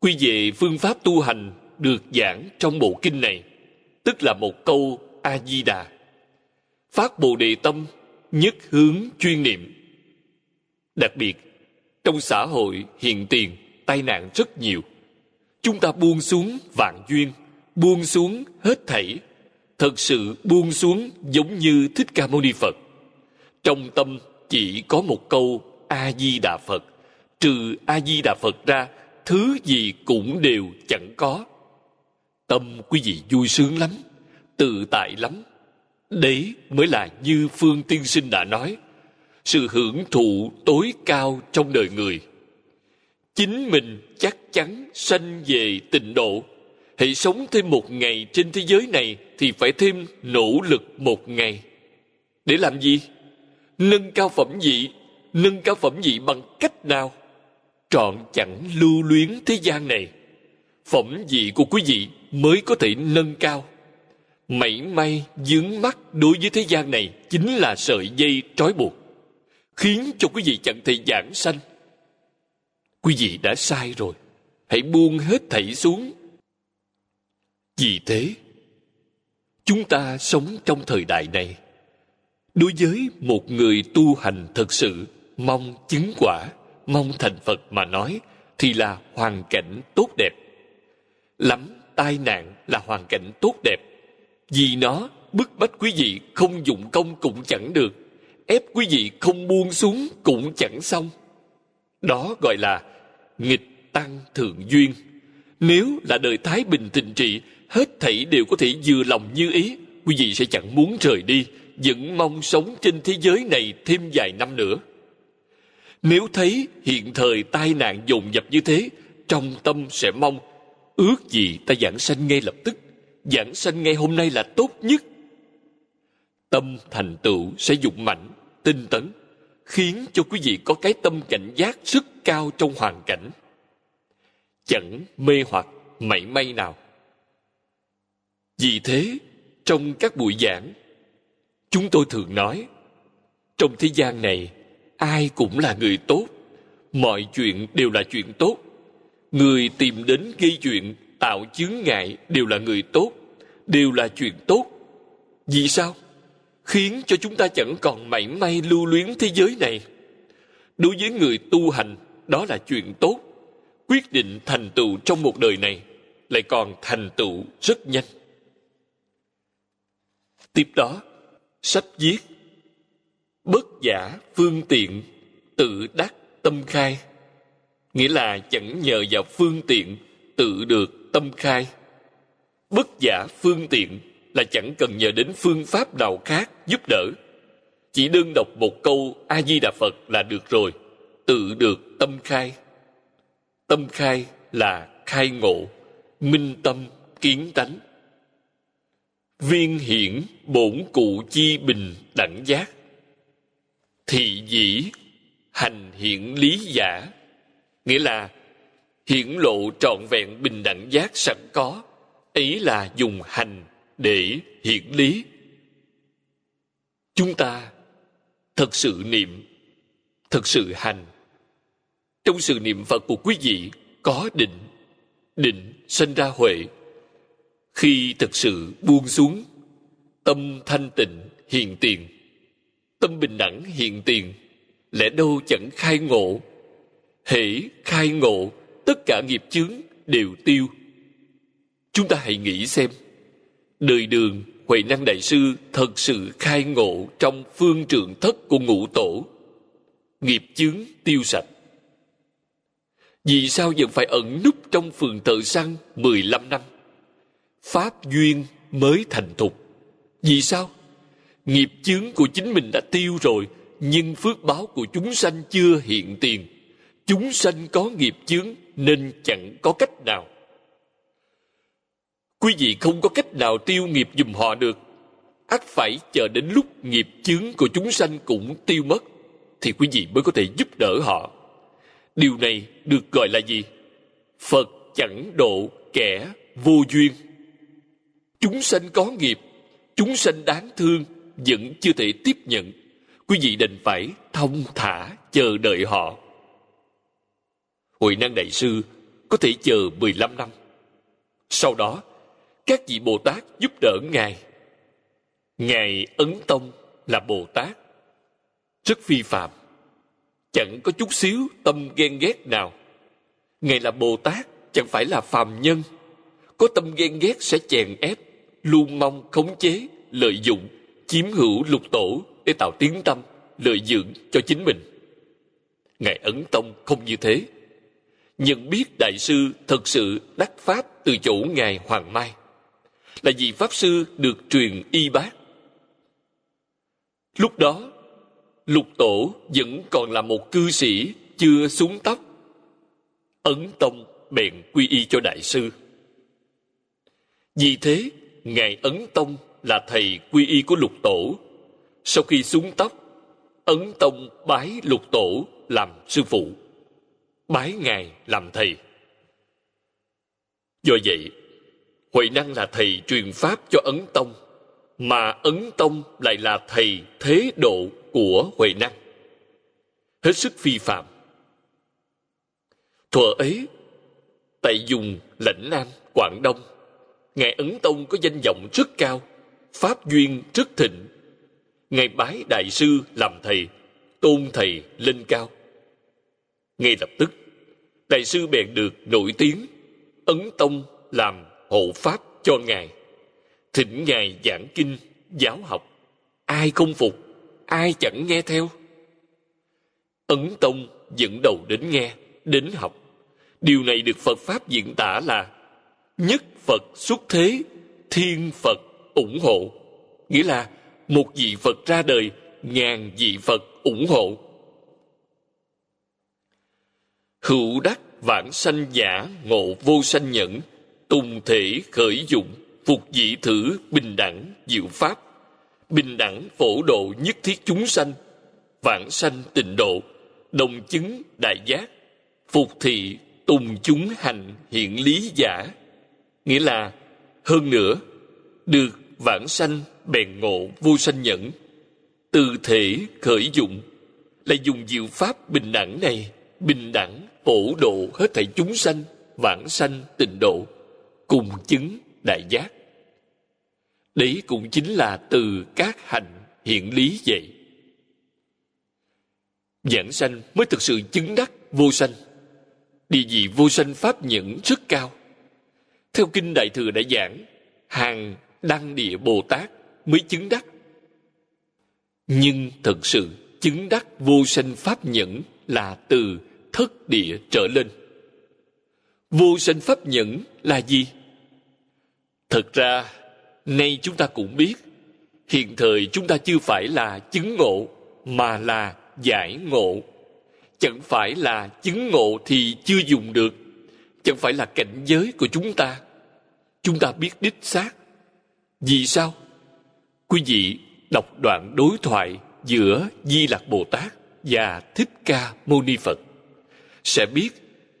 Quy về phương pháp tu hành được giảng trong bộ kinh này, tức là một câu a di đà phát bồ đề tâm nhất hướng chuyên niệm. Đặc biệt, trong xã hội hiện tiền, tai nạn rất nhiều chúng ta buông xuống vạn duyên, buông xuống hết thảy. Thật sự buông xuống giống như thích ca mâu ni phật. Trong tâm chỉ có một câu a di đà phật. Trừ a di đà phật ra, thứ gì cũng đều chẳng có. Tâm quý vị vui sướng lắm, tự tại lắm. Đấy mới là như phương tiên sinh đã nói, sự hưởng thụ tối cao trong đời người chính mình chắc chắn sanh về tịnh độ. Hãy sống thêm một ngày trên thế giới này thì phải thêm nỗ lực một ngày. Để làm gì? Nâng cao phẩm vị. Nâng cao phẩm vị bằng cách nào? Trọn chẳng lưu luyến thế gian này. Phẩm vị của quý vị mới có thể nâng cao. Mảy may dướng mắt đối với thế gian này chính là sợi dây trói buộc, khiến cho quý vị chẳng thể giảng sanh quý vị đã sai rồi. Hãy buông hết thảy xuống. Vì thế, chúng ta sống trong thời đại này. Đối với một người tu hành thật sự, mong chứng quả, mong thành phật mà nói, thì là hoàn cảnh tốt đẹp. Lắm tai nạn là hoàn cảnh tốt đẹp. Vì nó, bức bách quý vị không dụng công cũng chẳng được. Ép quý vị không buông xuống cũng chẳng xong đó gọi là nghịch tăng thượng duyên. Nếu là đời thái bình tình trị, hết thảy đều có thể vừa lòng như ý. Quý vị sẽ chẳng muốn rời đi, vẫn mong sống trên thế giới này thêm vài năm nữa. Nếu thấy hiện thời tai nạn dồn dập như thế, trong tâm sẽ mong, ước gì ta giảng sanh ngay lập tức, giảng sanh ngay hôm nay là tốt nhất. Tâm thành tựu sẽ dụng mạnh, tinh tấn khiến cho quý vị có cái tâm cảnh giác rất cao trong hoàn cảnh. Chẳng mê hoặc mảy may nào. Vì thế, trong các buổi giảng, chúng tôi thường nói, trong thế gian này, ai cũng là người tốt, mọi chuyện đều là chuyện tốt. Người tìm đến gây chuyện, tạo chướng ngại đều là người tốt, đều là chuyện tốt. Vì sao? Khiến cho chúng ta chẳng còn mảy may lưu luyến thế giới này. Đối với người tu hành, đó là chuyện tốt. Quyết định thành tựu trong một đời này lại còn thành tựu rất nhanh. Tiếp đó, sách viết bất giả phương tiện tự đắc tâm khai. Nghĩa là chẳng nhờ vào phương tiện tự được tâm khai. Bất giả phương tiện là chẳng cần nhờ đến phương pháp nào khác giúp đỡ. Chỉ đơn đọc một câu a di đà phật là được rồi, tự được tâm khai. Tâm khai là khai ngộ, minh tâm kiến tánh. Viên hiển bổn cụ chi bình đẳng giác. Thị dĩ hành hiện lý giả. Nghĩa là hiển lộ trọn vẹn bình đẳng giác sẵn có, ấy là dùng hành để hiện lý. Chúng ta thật sự niệm, thật sự hành. Trong sự niệm phật của quý vị có định định sinh ra huệ. Khi thực sự buông xuống, tâm thanh tịnh hiện tiền, tâm bình đẳng hiện tiền, lẽ đâu chẳng khai ngộ? Hễ khai ngộ, tất cả nghiệp chướng đều tiêu. Chúng ta hãy nghĩ xem đời đường, huệ năng đại sư thật sự khai ngộ trong phương trượng thất của ngũ tổ. Nghiệp chướng tiêu sạch. Vì sao vẫn phải ẩn núp trong phường thợ săn 15 năm? Pháp duyên mới thành thục. Vì sao? Nghiệp chướng của chính mình đã tiêu rồi, nhưng phước báo của chúng sanh chưa hiện tiền. Chúng sanh có nghiệp chướng nên chẳng có cách nào quý vị không có cách nào tiêu nghiệp dùm họ được. Ắt phải chờ đến lúc nghiệp chướng của chúng sanh cũng tiêu mất, thì quý vị mới có thể giúp đỡ họ. Điều này được gọi là gì? Phật chẳng độ kẻ vô duyên. Chúng sanh có nghiệp, chúng sanh đáng thương vẫn chưa thể tiếp nhận. Quý vị đành phải thông thả chờ đợi họ. Hội năng đại sư có thể chờ 15 năm. Sau đó các vị bồ tát giúp đỡ ngài. Ngài ấn tông là bồ tát. Rất phi phạm chẳng có chút xíu tâm ghen ghét nào. Ngài là bồ tát, chẳng phải là phàm nhân. Có tâm ghen ghét sẽ chèn ép, luôn mong khống chế, lợi dụng, chiếm hữu lục tổ để tạo tiếng tâm, lợi dưỡng cho chính mình. Ngài ấn tông không như thế. Nhận biết đại sư thật sự đắc pháp từ chỗ ngài hoàng mai là vì pháp sư được truyền y bác. Lúc đó, lục tổ vẫn còn là một cư sĩ chưa xuống tóc, ấn tông bèn quy y cho đại sư. Vì thế, ngài ấn tông là thầy quy y của lục tổ. Sau khi xuống tóc, ấn tông bái lục tổ làm sư phụ, bái ngài làm thầy. Do vậy huệ năng là thầy truyền pháp cho ấn tông, mà ấn tông lại là thầy thế độ của huệ năng. Hết sức phi phạm. Thuở ấy, tại dùng lãnh nam quảng đông, ngài ấn tông có danh vọng rất cao, pháp duyên rất thịnh. Ngài bái đại sư làm thầy, tôn thầy lên cao. Ngay lập tức, đại sư bèn được nổi tiếng, ấn tông làm hộ pháp cho ngài. Thỉnh ngài giảng kinh, giáo học. Ai không phục, ai chẳng nghe theo. Ấn tông dẫn đầu đến nghe, đến học. Điều này được phật pháp diễn tả là nhất phật xuất thế, thiên phật ủng hộ. Nghĩa là một vị phật ra đời, ngàn vị phật ủng hộ. Hữu đắc vãng sanh giả ngộ vô sanh nhẫn tùng thể khởi dụng, phục dị thử, bình đẳng, diệu pháp. Bình đẳng phổ độ nhất thiết chúng sanh vãng sanh tịnh độ, đồng chứng đại giác. Phục thị tùng chúng hành hiện lý giả. Nghĩa là, hơn nữa, được vãng sanh bèn ngộ vô sanh nhẫn. Từ thể khởi dụng, là dùng diệu pháp bình đẳng này, bình đẳng phổ độ hết thảy chúng sanh, vãng sanh tịnh độ cùng chứng đại giác. Đấy cũng chính là từ các hành hiện lý vậy. Giảng sanh mới thực sự chứng đắc vô sanh. Địa vị vô sanh pháp nhẫn rất cao. Theo kinh đại thừa đã giảng, hàng đăng địa bồ tát mới chứng đắc. Nhưng thật sự chứng đắc vô sanh pháp nhẫn là từ thất địa trở lên. Vô sanh pháp nhẫn là gì? Thật ra, nay chúng ta cũng biết, hiện thời chúng ta chưa phải là chứng ngộ, mà là giải ngộ. Chẳng phải là chứng ngộ thì chưa dùng được, chẳng phải là cảnh giới của chúng ta. Chúng ta biết đích xác. Vì sao? Quý vị đọc đoạn đối thoại giữa di lặc bồ tát và thích ca mâu ni phật sẽ biết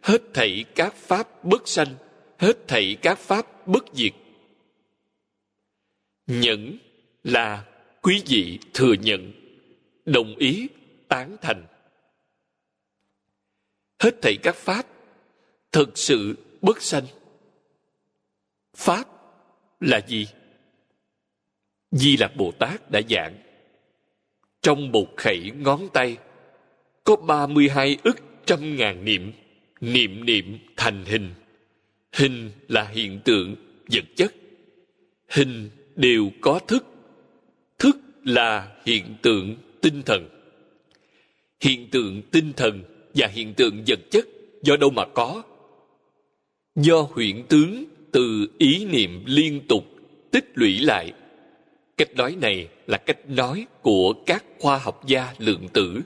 hết thảy các pháp bất sanh, hết thảy các pháp bất diệt nhẫn là quý vị thừa nhận, đồng ý, tán thành. Hết thảy các pháp thực sự bất sanh. Pháp là gì? Di lạc bồ tát đã giảng. Trong một khẩy ngón tay, có ba mươi hai ức trăm ngàn niệm niệm niệm thành hình. Hình là hiện tượng vật chất, hình đều có thức. Thức là hiện tượng tinh thần. Hiện tượng tinh thần và hiện tượng vật chất do đâu mà có? Do huyễn tướng từ ý niệm liên tục tích lũy lại. Cách nói này là cách nói của các khoa học gia lượng tử.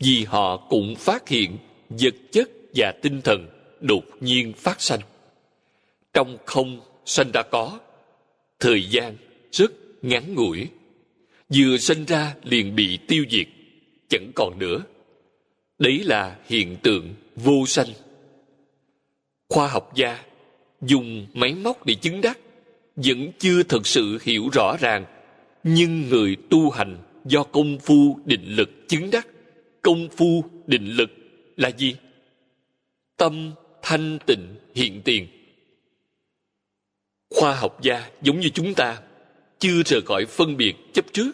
Vì họ cũng phát hiện vật chất và tinh thần đột nhiên phát sanh. Trong không sanh ra có thời gian rất ngắn ngủi. Vừa sinh ra liền bị tiêu diệt, chẳng còn nữa. Đấy là hiện tượng vô sanh. Khoa học gia dùng máy móc để chứng đắc, vẫn chưa thật sự hiểu rõ ràng. Nhưng người tu hành do công phu định lực chứng đắc. Công phu định lực là gì? Tâm thanh tịnh hiện tiền khoa học gia giống như chúng ta, chưa rời khỏi phân biệt chấp trước.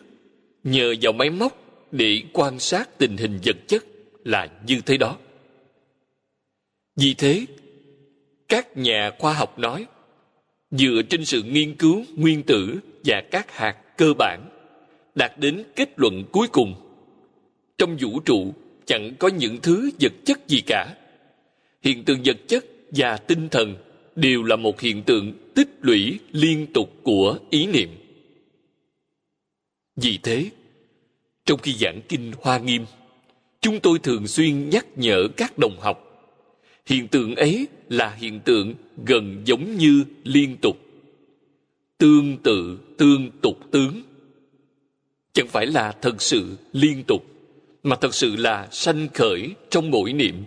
Nhờ vào máy móc để quan sát tình hình vật chất là như thế đó. Vì thế, các nhà khoa học nói, dựa trên sự nghiên cứu nguyên tử và các hạt cơ bản, đạt đến kết luận cuối cùng. Trong vũ trụ, chẳng có những thứ vật chất gì cả. Hiện tượng vật chất và tinh thần đều là một hiện tượng tích lũy liên tục của ý niệm. Vì thế, trong khi giảng kinh hoa nghiêm, chúng tôi thường xuyên nhắc nhở các đồng học, hiện tượng ấy là hiện tượng gần giống như liên tục, tương tự tương tục tướng. Chẳng phải là thật sự liên tục, mà thật sự là sanh khởi trong mỗi niệm,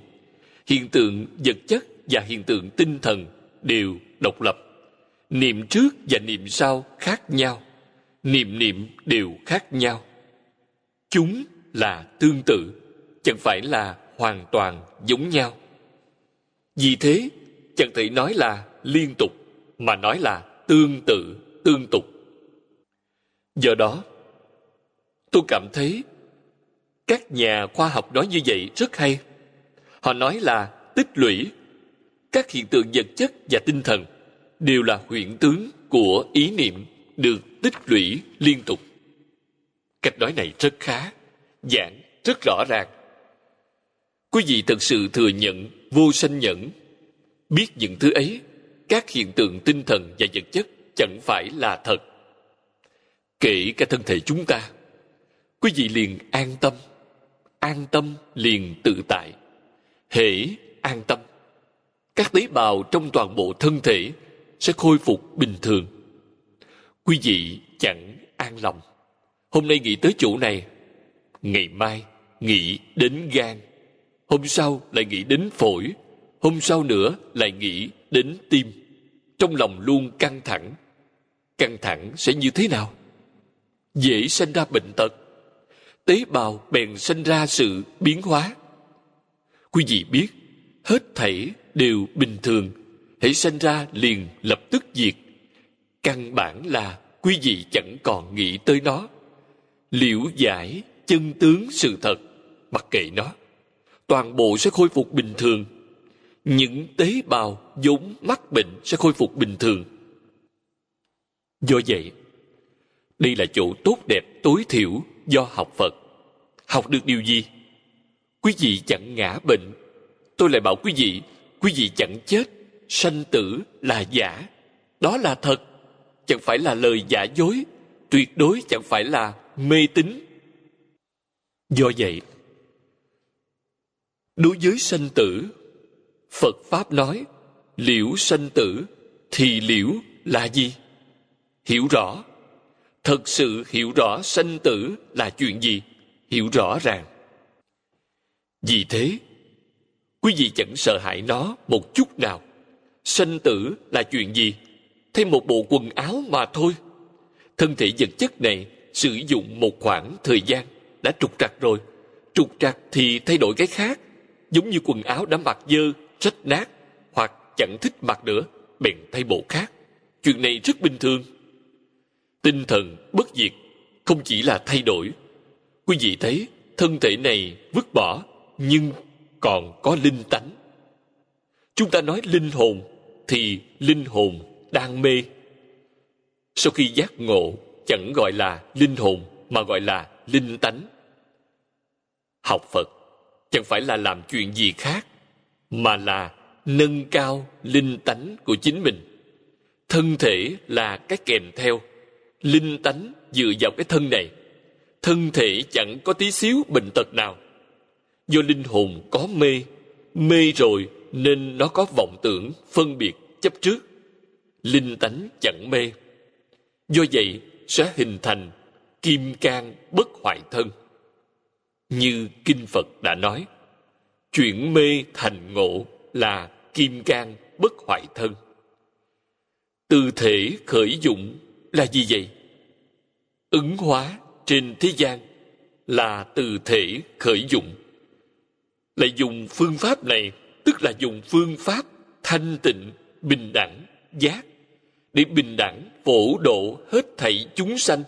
hiện tượng vật chất và hiện tượng tinh thần đều độc lập. Niệm trước và niệm sau khác nhau, niệm niệm đều khác nhau. Chúng là tương tự, chẳng phải là hoàn toàn giống nhau. Vì thế, chẳng thể nói là liên tục, mà nói là tương tự, tương tục. Do đó, tôi cảm thấy các nhà khoa học nói như vậy rất hay. Họ nói là tích lũy các hiện tượng vật chất và tinh thần đều là huyện tướng của ý niệm được tích lũy liên tục. Cách nói này rất khá, giảng rất rõ ràng. Quý vị thật sự thừa nhận, vô sanh nhẫn, biết những thứ ấy, các hiện tượng tinh thần và vật chất chẳng phải là thật. Kể cả thân thể chúng ta, quý vị liền an tâm an tâm liền tự tại, hễ an tâm các tế bào trong toàn bộ thân thể sẽ khôi phục bình thường. Quý vị chẳng an lòng. Hôm nay nghĩ tới chỗ này. Ngày mai nghĩ đến gan. Hôm sau lại nghĩ đến phổi. Hôm sau nữa lại nghĩ đến tim. Trong lòng luôn căng thẳng. Căng thẳng sẽ như thế nào? Dễ sinh ra bệnh tật. Tế bào bèn sinh ra sự biến hóa. Quý vị biết, hết thảy đều bình thường. Hãy sinh ra liền lập tức diệt. Căn bản là quý vị chẳng còn nghĩ tới nó. Liễu giải chân tướng sự thật, mặc kệ nó. Toàn bộ sẽ khôi phục bình thường. Những tế bào vốn mắc bệnh sẽ khôi phục bình thường. Do vậy, đây là chỗ tốt đẹp tối thiểu do học phật. Học được điều gì? Quý vị chẳng ngã bệnh. Tôi lại bảo quý vị quý vị chẳng chết, sanh tử là giả. Đó là thật, chẳng phải là lời giả dối, tuyệt đối chẳng phải là mê tín. Do vậy, đối với sanh tử, phật pháp nói, liễu sanh tử thì liễu là gì? Hiểu rõ. Thật sự hiểu rõ sanh tử là chuyện gì? Hiểu rõ ràng. Vì thế quý vị chẳng sợ hãi nó một chút nào. Sanh tử là chuyện gì? Thêm một bộ quần áo mà thôi. Thân thể vật chất này sử dụng một khoảng thời gian đã trục trặc rồi. Trục trặc thì thay đổi cái khác, giống như quần áo đã mặc dơ, rách nát, hoặc chẳng thích mặc nữa, bèn thay bộ khác. Chuyện này rất bình thường. Tinh thần bất diệt không chỉ là thay đổi. Quý vị thấy thân thể này vứt bỏ, nhưng còn có linh tánh. Chúng ta nói linh hồn thì linh hồn đang mê. Sau khi giác ngộ, chẳng gọi là linh hồn mà gọi là linh tánh. Học phật chẳng phải là làm chuyện gì khác, mà là nâng cao linh tánh của chính mình. Thân thể là cái kèm theo. Linh tánh dựa vào cái thân này. Thân thể chẳng có tí xíu bệnh tật nào do linh hồn có mê mê rồi nên nó có vọng tưởng phân biệt chấp trước. Linh tánh chẳng mê. Do vậy sẽ hình thành kim cang bất hoại thân. Như kinh phật đã nói chuyển mê thành ngộ là kim cang bất hoại thân. Từ thể khởi dụng là gì vậy? Ứng hóa trên thế gian là từ thể khởi dụng lại dùng phương pháp này, tức là dùng phương pháp thanh tịnh, bình đẳng, giác, để bình đẳng, phổ độ hết thảy chúng sanh.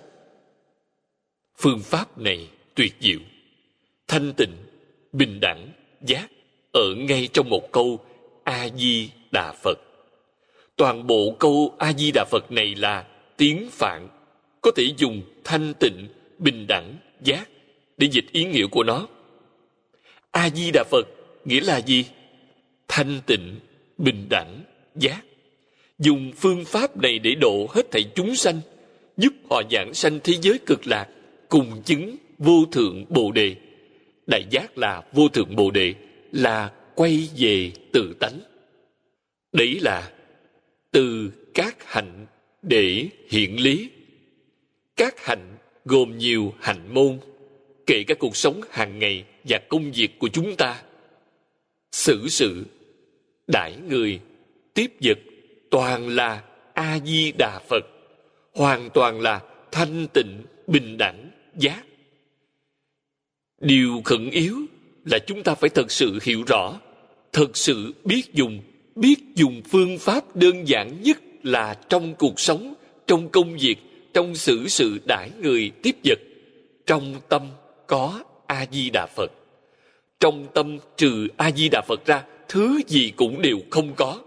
Phương pháp này tuyệt diệu. Thanh tịnh, bình đẳng, giác ở ngay trong một câu a di đà phật. Toàn bộ câu a di đà phật này là tiếng phạn, có thể dùng thanh tịnh, bình đẳng, giác để dịch ý nghĩa của nó a di đà phật, nghĩa là gì? Thanh tịnh, bình đẳng, giác. Dùng phương pháp này để độ hết thảy chúng sanh, giúp họ giảng sanh thế giới cực lạc, cùng chứng vô thượng bồ đề. Đại giác là vô thượng bồ đề, là quay về tự tánh. Đấy là từ các hạnh để hiện lý. Các hạnh gồm nhiều hạnh môn, kể cả cuộc sống hàng ngày và công việc của chúng ta. Xử sự, đãi người, tiếp vật, toàn là a di đà phật, hoàn toàn là thanh tịnh, bình đẳng, giác. Điều khẩn yếu là chúng ta phải thật sự hiểu rõ, thật sự biết dùng biết dùng phương pháp đơn giản nhất là trong cuộc sống, trong công việc, trong xử sự đãi người tiếp vật. Trong tâm có a di đà phật. Trong tâm trừ a di đà phật ra, thứ gì cũng đều không có.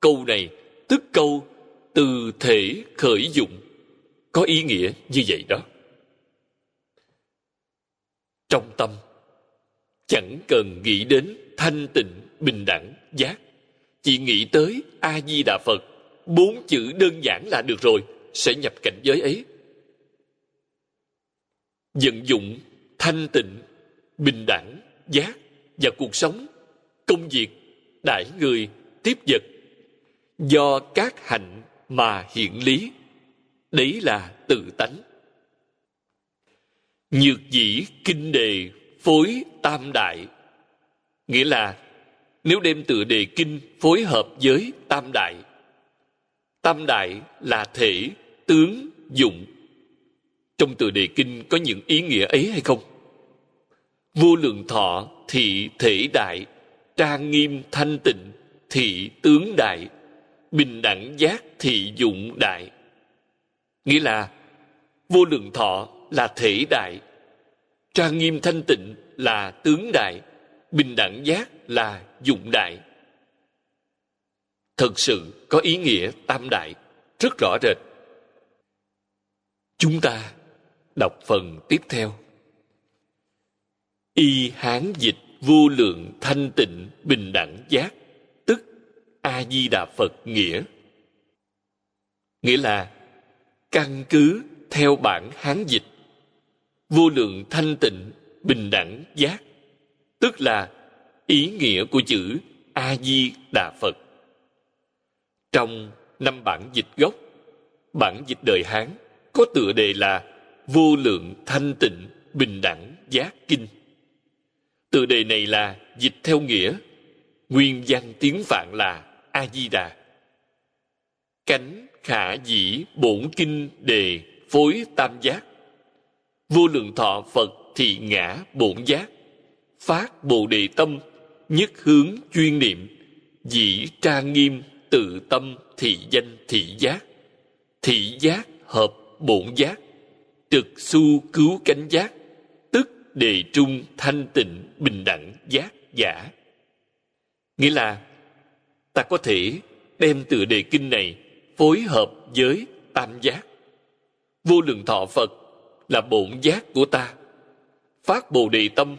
Câu này tức câu từ thể khởi dụng. Có ý nghĩa như vậy đó. Trong tâm, chẳng cần nghĩ đến thanh tịnh, bình đẳng, giác. Chỉ nghĩ tới a di đà phật, bốn chữ đơn giản là được rồi, sẽ nhập cảnh giới ấy. Vận dụng thanh tịnh, bình đẳng, giác và cuộc sống, công việc đãi người tiếp vật. Do các hạnh mà hiện lý, đấy là tự tánh. Nhược dĩ kinh đề phối tam đại, nghĩa là nếu đem tựa đề kinh phối hợp với tam đại tam đại là thể, tướng, dụng trong tựa đề kinh có những ý nghĩa ấy hay không? Vô lượng thọ thị thể đại, trang nghiêm thanh tịnh thị tướng đại, bình đẳng giác thị dụng đại. Nghĩa là, vô lượng thọ là thể đại, trang nghiêm thanh tịnh là tướng đại, bình đẳng giác là dụng đại. Thật sự có ý nghĩa tam đại, rất rõ rệt. Chúng ta đọc phần tiếp theo. Y hán dịch vô lượng thanh tịnh bình đẳng giác, tức a di đà phật nghĩa. Nghĩa là căn cứ theo bản hán dịch vô lượng thanh tịnh bình đẳng giác, tức là ý nghĩa của chữ a di đà phật. Trong năm bản dịch gốc, bản dịch đời hán có tựa đề là vô lượng thanh tịnh, bình đẳng giác kinh. Từ đề này là dịch theo nghĩa. Nguyên văn tiếng phạn là a di đà cánh khả dĩ bổn kinh đề phối tam giác. Vô lượng thọ phật thị ngã bổn giác. Phát bồ đề tâm, nhất hướng chuyên niệm. Dĩ trang nghiêm, tự tâm thị danh thị giác. Thị giác hợp bổn giác trực su cứu cánh giác, tức đề trung thanh tịnh bình đẳng giác giả. Nghĩa là, ta có thể đem tựa đề kinh này phối hợp với tam giác. Vô lượng thọ phật là bổn giác của ta. Phát bồ đề tâm,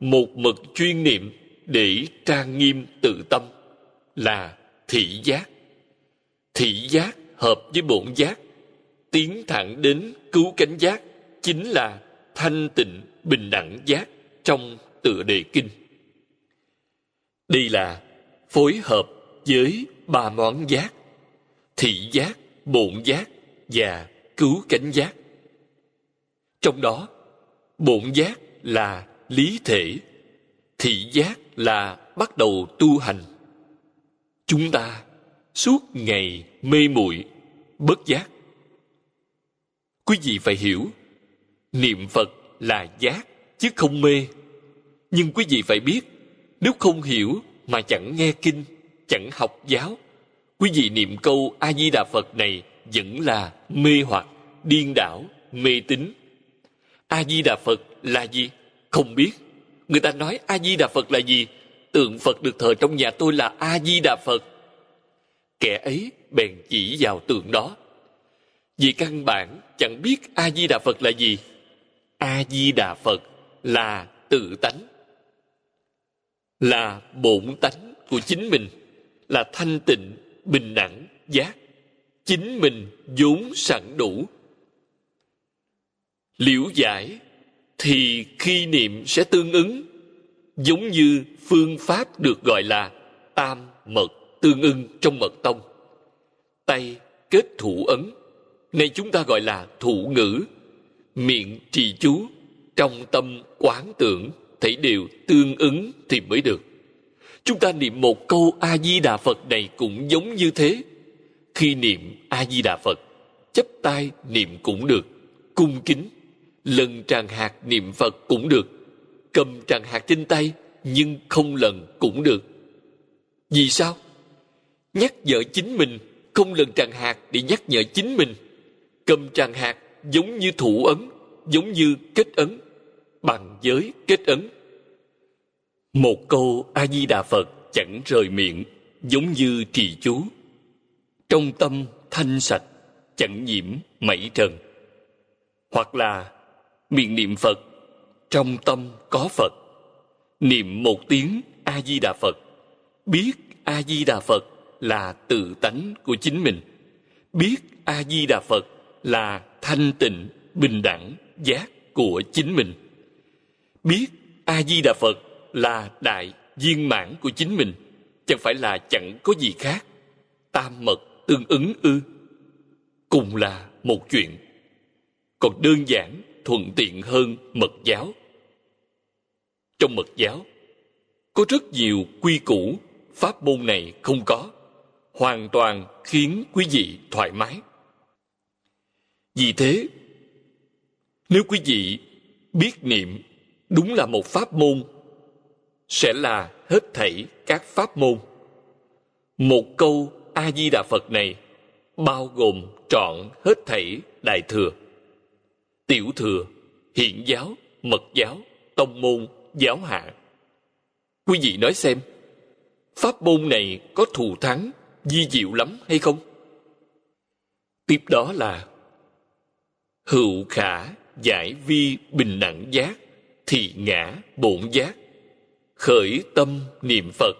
một mực chuyên niệm để trang nghiêm tự tâm, là thị giác. Thị giác hợp với bổn giác tiến thẳng đến cứu cánh giác chính là thanh tịnh bình đẳng giác trong tựa đề kinh. Đây là phối hợp với ba món giác, thị giác, bổn giác và cứu cánh giác. Trong đó, bổn giác là lý thể, thị giác là bắt đầu tu hành. Chúng ta suốt ngày mê muội bất giác quý vị phải hiểu, niệm phật là giác, chứ không mê. Nhưng quý vị phải biết, nếu không hiểu mà chẳng nghe kinh, chẳng học giáo, quý vị niệm câu a di đà phật này vẫn là mê hoặc, điên đảo, mê tín. A di đà phật là gì? Không biết. Người ta nói a di đà phật là gì? Tượng phật được thờ trong nhà tôi là a di đà phật. Kẻ ấy bèn chỉ vào tượng đó vì căn bản chẳng biết a di đà phật là gì. A di đà phật là tự tánh, là bổn tánh của chính mình, là thanh tịnh, bình đẳng, giác. Chính mình vốn sẵn đủ. Liễu giải thì khi niệm sẽ tương ứng, giống như phương pháp được gọi là tam mật tương ưng trong mật tông. Tay kết thủ ấn nay chúng ta gọi là thủ ngữ miệng trì chú trong tâm quán tưởng thấy đều tương ứng thì mới được chúng ta niệm một câu a di đà phật này cũng giống như thế khi niệm a di đà phật chấp tay niệm cũng được cung kính lần tràng hạt niệm phật cũng được cầm tràng hạt trên tay nhưng không lần cũng được. Vì sao? Nhắc nhở chính mình, không lần tràng hạt để nhắc nhở chính mình. Cầm tràng hạt giống như thủ ấn, giống như kết ấn, bằng giới kết ấn. Một câu A-di-đà Phật chẳng rời miệng, giống như trì chú. Trong tâm thanh sạch, chẳng nhiễm mảy trần. Hoặc là miệng niệm Phật, trong tâm có Phật. Niệm một tiếng A-di-đà Phật, biết A-di-đà Phật là tự tánh của chính mình. Biết A-di-đà Phật là thanh tịnh, bình đẳng, giác của chính mình. Biết A-di-đà Phật là đại viên mãn của chính mình, chẳng phải là chẳng có gì khác. Tam mật tương ứng ư. Cùng là một chuyện. Còn đơn giản, thuận tiện hơn mật giáo. Trong mật giáo, có rất nhiều quy củ, pháp môn này không có, hoàn toàn khiến quý vị thoải mái. Vì thế, nếu quý vị biết niệm đúng là một pháp môn, sẽ là hết thảy các pháp môn. Một câu A-di-đà Phật này bao gồm trọn hết thảy đại thừa, tiểu thừa, hiện giáo, mật giáo, tông môn, giáo hạ. Quý vị nói xem, pháp môn này có thù thắng, di diệu lắm hay không? Tiếp đó là hữu khả, giải vi, bình đẳng giác, thị ngã, bổn giác. Khởi tâm, niệm phật,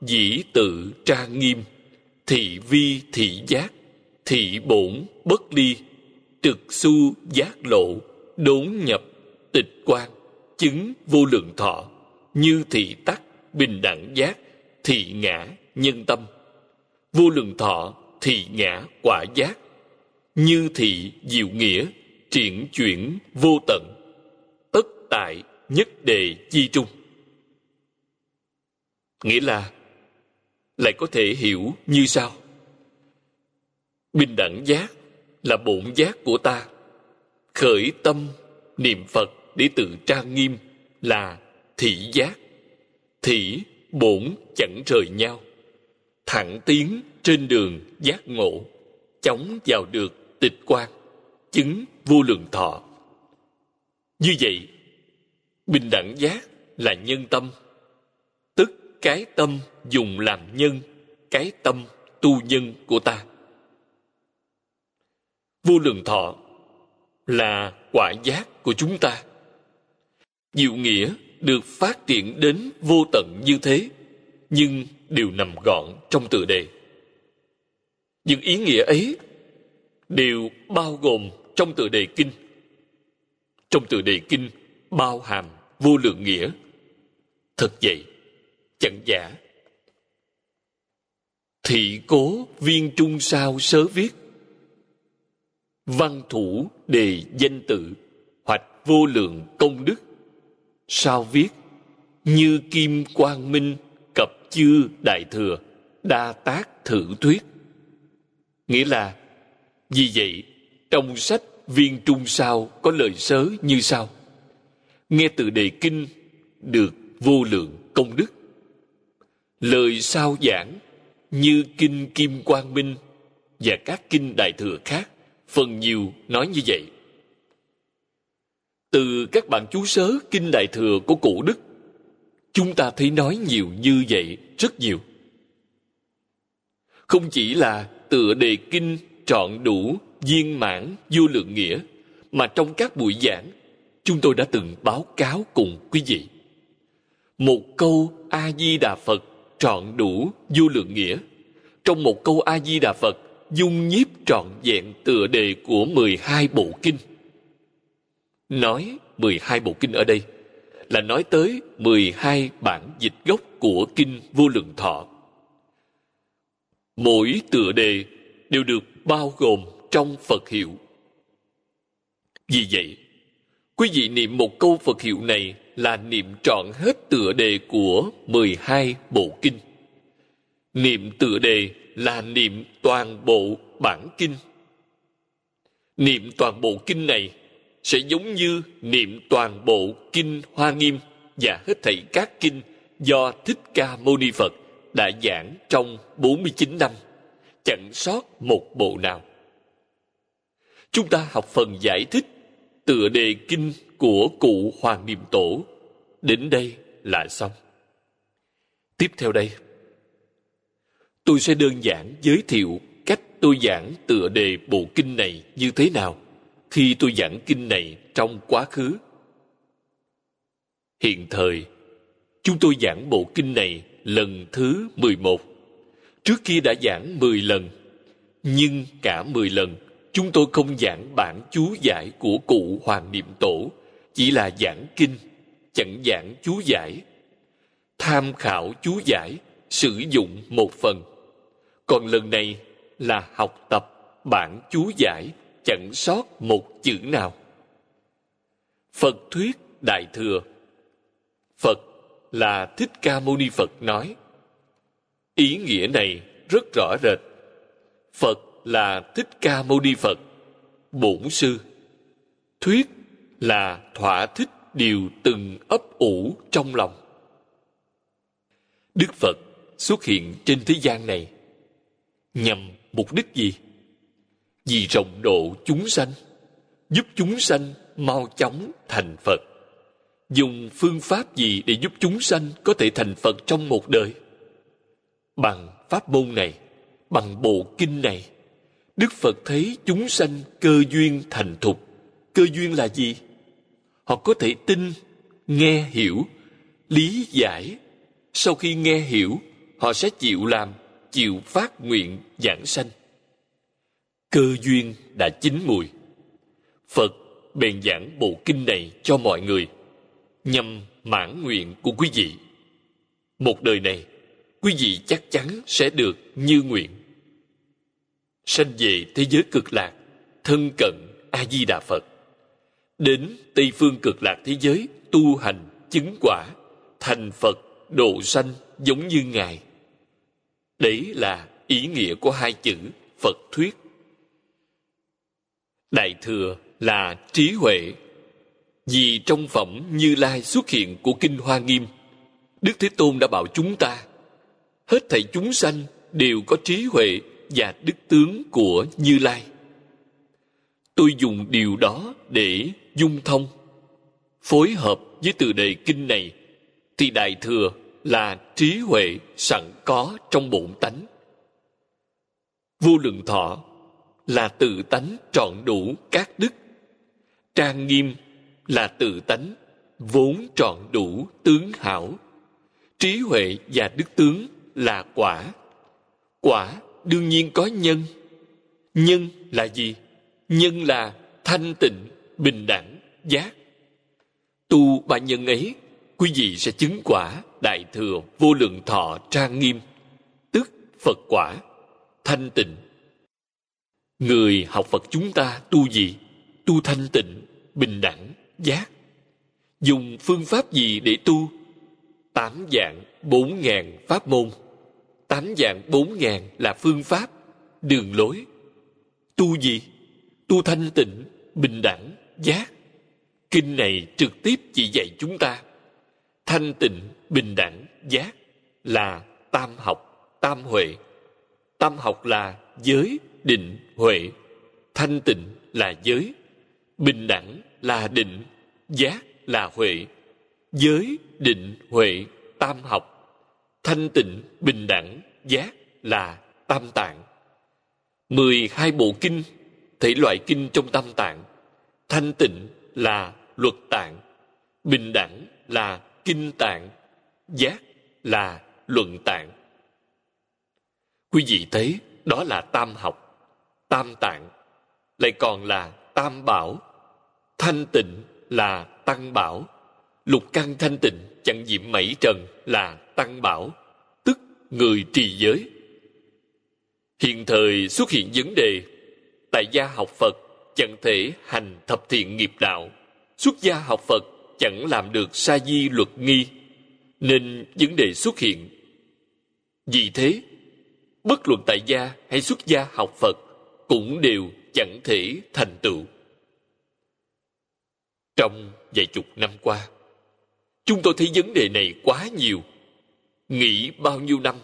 dĩ tự, tra nghiêm. Thị vi, thị giác, thị bổn, bất ly. Trực su, giác lộ, đốn nhập, tịch quan, chứng vô lượng thọ. Như thị tắc, bình đẳng giác, thị ngã, nhân tâm. Vô lượng thọ, thị ngã, quả giác. Như thị, diệu nghĩa triển chuyển vô tận, tất tại nhất đề chi trung. Nghĩa là, lại có thể hiểu như sau. Bình đẳng giác là bổn giác của ta. Khởi tâm niệm phật để tự trang nghiêm là thị giác. Thị, bổn chẳng rời nhau. Thẳng tiến trên đường giác ngộ, chóng vào được tịch quan chứng vô lượng thọ. Như vậy, bình đẳng giác là nhân tâm. Tức cái tâm dùng làm nhân, cái tâm tu nhân của ta. Vô lượng thọ là quả giác của chúng ta. Diệu nghĩa được phát triển đến vô tận như thế, nhưng đều nằm gọn trong tựa đề. Những ý nghĩa ấy đều bao gồm trong tựa đề kinh. Trong tựa đề kinh, bao hàm vô lượng nghĩa. Thật vậy, chẳng giả. Thị cố viên trung sao sớ viết. Văn thủ đề danh tự, hoạch vô lượng công đức. Sao viết, như kim quang minh, cập chư đại thừa, đa tác thử thuyết. Nghĩa là, vì vậy trong sách viên trung sao có lời sớ như sau. Nghe từ đề kinh được vô lượng công đức. Lời sao giảng như kinh kim quang minh và các kinh đại thừa khác, phần nhiều nói như vậy. Từ các bạn chú sớ kinh đại thừa của cụ đức, chúng ta thấy nói nhiều như vậy rất nhiều. Không chỉ là tựa đề kinh trọn đủ viên mãn, vô lượng nghĩa, mà trong các buổi giảng, chúng tôi đã từng báo cáo cùng quý vị. Một câu a di đà phật trọn đủ vô lượng nghĩa. Trong một câu a di đà phật, dung nhiếp trọn vẹn tựa đề của 12 bộ kinh. Nói 12 bộ kinh ở đây là nói tới 12 bản dịch gốc của kinh vô lượng thọ. Mỗi tựa đề đều được bao gồm trong Phật hiệu. Vì vậy, quý vị niệm một câu Phật hiệu này là niệm trọn hết tựa đề của 12 bộ kinh. Niệm tựa đề là niệm toàn bộ bản kinh. Niệm toàn bộ kinh này sẽ giống như niệm toàn bộ kinh Hoa Nghiêm và hết thảy các kinh do Thích Ca Mâu Ni Phật đã giảng trong 49 năm, chẳng sót một bộ nào. Chúng ta học phần giải thích tựa đề kinh của cụ Hoàng Niệm Tổ. Đến đây là xong. Tiếp theo đây, tôi sẽ đơn giản giới thiệu cách tôi giảng tựa đề bộ kinh này như thế nào khi tôi giảng kinh này trong quá khứ. Hiện thời, chúng tôi giảng bộ kinh này lần thứ 11. Trước kia đã giảng 10 lần, nhưng cả 10 lần chúng tôi không giảng bản chú giải của cụ Hoàng Niệm Tổ, chỉ là giảng kinh, chẳng giảng chú giải. Tham khảo chú giải, sử dụng một phần. Còn lần này là học tập bản chú giải, chẳng sót một chữ nào. Phật thuyết Đại Thừa Phật là Thích Ca Mâu Ni Phật nói. Ý nghĩa này rất rõ rệt. Phật là Thích Ca Mâu Ni Phật, bổn sư. Thuyết là thỏa thích điều từng ấp ủ trong lòng. Đức Phật xuất hiện trên thế gian này nhằm mục đích gì? Vì rộng độ chúng sanh, giúp chúng sanh mau chóng thành Phật. Dùng phương pháp gì để giúp chúng sanh có thể thành Phật trong một đời? Bằng pháp môn này, bằng bộ kinh này, Đức Phật thấy chúng sanh cơ duyên thành thục. Cơ duyên là gì? Họ có thể tin, nghe hiểu, lý giải. Sau khi nghe hiểu, họ sẽ chịu làm, chịu phát nguyện giảng sanh. Cơ duyên đã chín mùi. Phật bèn giảng bộ kinh này cho mọi người, nhằm mãn nguyện của quý vị. Một đời này, quý vị chắc chắn sẽ được như nguyện sanh về thế giới cực lạc, thân cận a di đà phật. Đến tây phương cực lạc thế giới, tu hành, chứng quả, thành phật, độ sanh giống như ngài. Đấy là ý nghĩa của hai chữ phật thuyết. Đại thừa là trí huệ, vì trong phẩm như lai xuất hiện của kinh hoa nghiêm, đức thế tôn đã bảo chúng ta, hết thảy chúng sanh đều có trí huệ và đức tướng của Như Lai. Tôi dùng điều đó để dung thông, phối hợp với từ đề kinh này, thì Đại Thừa là trí huệ sẵn có trong bổn tánh. Vô lượng thọ là tự tánh trọn đủ các đức. Trang nghiêm là tự tánh vốn trọn đủ tướng hảo. Trí huệ và đức tướng là quả. Quả đương nhiên có nhân. Nhân là gì? Nhân là thanh tịnh, bình đẳng, giác. Tu ba nhân ấy, quý vị sẽ chứng quả đại thừa vô lượng thọ trang nghiêm tức phật quả, thanh tịnh. Người học phật chúng ta tu gì? Tu thanh tịnh, bình đẳng, giác. Dùng phương pháp gì để tu? Tám dạng bốn ngàn pháp môn tám dạng bốn ngàn là phương pháp, đường lối. Tu gì? Tu thanh tịnh, bình đẳng, giác. Kinh này trực tiếp chỉ dạy chúng ta. Thanh tịnh, bình đẳng, giác là tam học, tam huệ. Tam học là giới, định, huệ. Thanh tịnh là giới, bình đẳng là định, giác là huệ. Giới, định, huệ, tam học thanh tịnh, bình đẳng, giác là tam tạng. mười hai bộ kinh, thể loại kinh trong tam tạng. Thanh tịnh là luật tạng, bình đẳng là kinh tạng, giác là luận tạng. Quý vị thấy, đó là tam học, tam tạng, lại còn là tam bảo. Thanh tịnh là tăng bảo lục căn thanh tịnh, chẳng nhiễm mảy trần là tăng bảo, tức người trì giới. Hiện thời xuất hiện vấn đề, tại gia học phật chẳng thể hành thập thiện nghiệp đạo. Xuất gia học phật chẳng làm được sa di luật nghi, nên vấn đề xuất hiện. Vì thế, bất luận tại gia hay xuất gia học phật cũng đều chẳng thể thành tựu. Trong vài chục năm qua chúng tôi thấy vấn đề này quá nhiều. Nghĩ bao nhiêu năm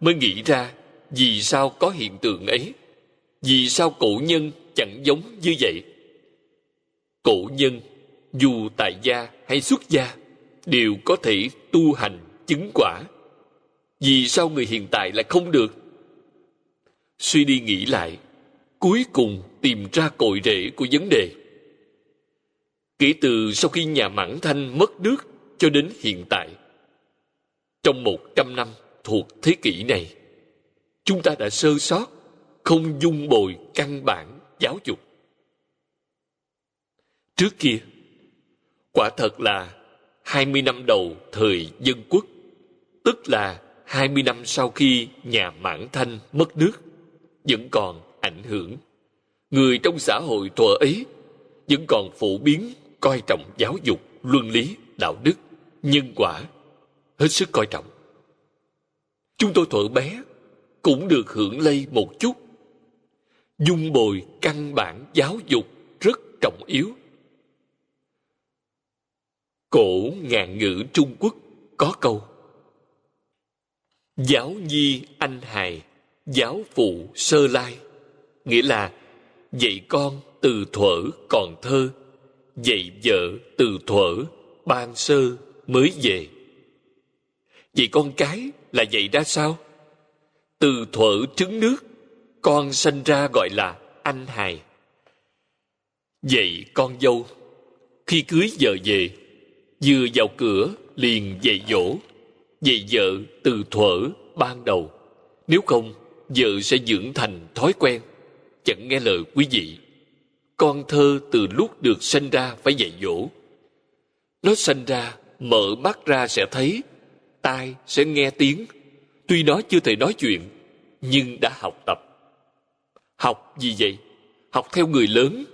mới nghĩ ra vì sao có hiện tượng ấy. Vì sao cổ nhân chẳng giống như vậy? Cổ nhân, dù tại gia hay xuất gia, đều có thể tu hành, chứng quả. Vì sao người hiện tại lại không được? Suy đi nghĩ lại, cuối cùng tìm ra cội rễ của vấn đề. Kể từ sau khi nhà mãn thanh mất nước cho đến hiện tại. Trong một trăm năm thuộc thế kỷ này, chúng ta đã sơ sót, không dung bồi căn bản giáo dục. Trước kia, quả thật là 20 năm đầu thời dân quốc, tức là 20 năm sau khi nhà mãn thanh mất nước, vẫn còn ảnh hưởng. Người trong xã hội thuở ấy vẫn còn phổ biến coi trọng giáo dục, luân lý, đạo đức nhân quả, hết sức coi trọng. Chúng tôi thuở bé cũng được hưởng lây một chút. Dung bồi căn bản giáo dục rất trọng yếu. Cổ ngạn ngữ trung quốc có câu, giáo nhi anh hài, giáo phụ sơ lai. Nghĩa là, dạy con từ thuở còn thơ, dạy vợ từ thuở ban sơ mới về. Vậy con cái là vậy ra sao? Từ thuở trứng nước, con sinh ra gọi là anh hài. Vậy con dâu, khi cưới vợ về, vừa vào cửa liền dạy dỗ, dạy vợ từ thuở ban đầu. Nếu không, vợ sẽ dưỡng thành thói quen. Chẳng nghe lời quý vị. Con thơ từ lúc được sinh ra phải dạy dỗ. Nó sinh ra mở mắt ra sẽ thấy, tai sẽ nghe tiếng. Tuy nó chưa thể nói chuyện, nhưng đã học tập. Học gì vậy? Học theo người lớn.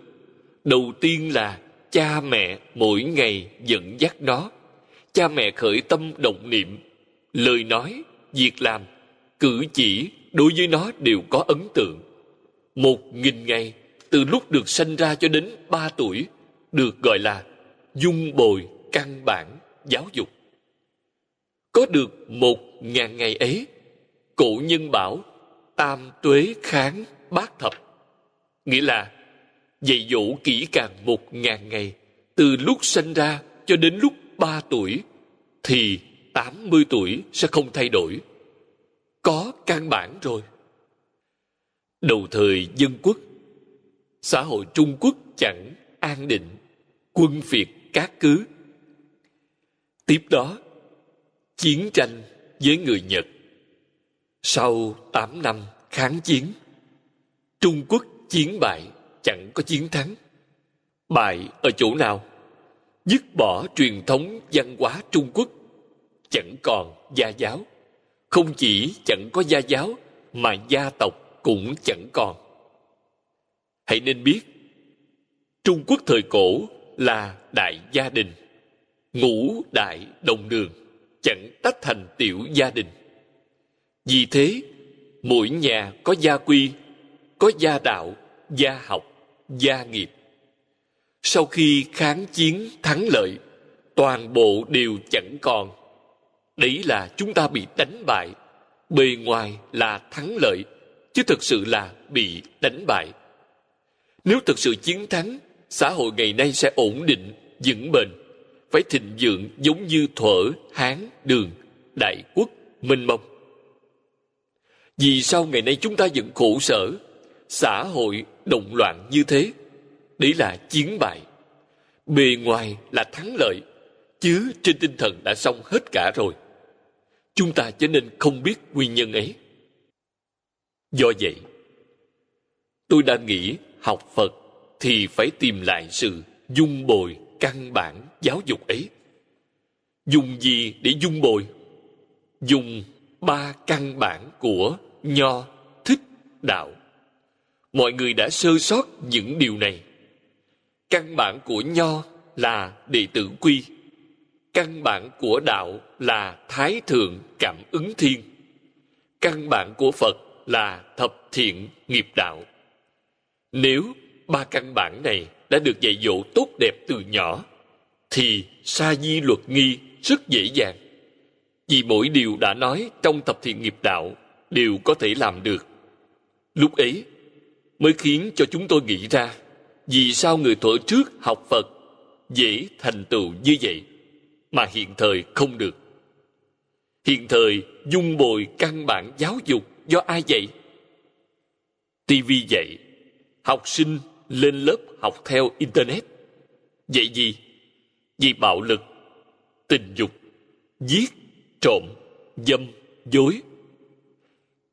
Đầu tiên là cha mẹ mỗi ngày dẫn dắt nó. Cha mẹ khởi tâm động niệm. Lời nói, việc làm, cử chỉ đối với nó đều có ấn tượng. Một nghìn ngày, từ lúc được sanh ra cho đến ba tuổi, được gọi là dung bồi căn bản giáo dục. Có được một ngàn ngày ấy, cổ nhân bảo tam tuế kháng bát thập. Nghĩa là, dạy dỗ kỹ càng một ngàn ngày từ lúc sinh ra cho đến lúc ba tuổi, thì tám mươi tuổi sẽ không thay đổi. Có căn bản rồi. Đầu thời dân quốc, xã hội trung quốc chẳng an định, quân phiệt cát cứ tiếp đó, chiến tranh với người nhật. Sau tám năm kháng chiến, trung quốc chiến bại chẳng có chiến thắng. Bại ở chỗ nào? Dứt bỏ truyền thống văn hóa trung quốc, chẳng còn gia giáo. Không chỉ chẳng có gia giáo, mà gia tộc cũng chẳng còn. Hãy nên biết, trung quốc thời cổ là đại gia đình ngũ đại đồng đường, chẳng tách thành tiểu gia đình. Vì thế, mỗi nhà có gia quy, có gia đạo, gia học, gia nghiệp. Sau khi kháng chiến thắng lợi, toàn bộ đều chẳng còn. Đấy là chúng ta bị đánh bại, bề ngoài là thắng lợi, chứ thực sự là bị đánh bại. Nếu thực sự chiến thắng, xã hội ngày nay sẽ ổn định, vững bền phải thịnh vượng giống như thuở hán đường đại quốc minh mông. Vì sao ngày nay chúng ta vẫn khổ sở, xã hội động loạn như thế? Đấy là chiến bại. Bề ngoài là thắng lợi, chứ trên tinh thần đã xong hết cả rồi. Chúng ta cho nên không biết nguyên nhân ấy. Do vậy, tôi đã nghĩ học phật thì phải tìm lại sự dung bồi căn bản giáo dục ấy. Dùng gì để dung bồi? Dùng ba căn bản của nho, thích, đạo. Mọi người đã sơ sót những điều này. Căn bản của nho là đệ tử quy. Căn bản của đạo là thái thượng cảm ứng thiên. Căn bản của phật là thập thiện nghiệp đạo. Nếu ba căn bản này đã được dạy dỗ tốt đẹp từ nhỏ thì sa di luật nghi rất dễ dàng. Vì mỗi điều đã nói trong tập thiện nghiệp đạo đều có thể làm được. Lúc ấy mới khiến cho chúng tôi nghĩ ra vì sao người thuở trước học phật dễ thành tựu như vậy mà hiện thời không được. Hiện thời dung bồi căn bản giáo dục do ai dạy? Tv dạy, học sinh lên lớp học theo internet. Vậy gì? Vì bạo lực, tình dục, giết, trộm, dâm, dối.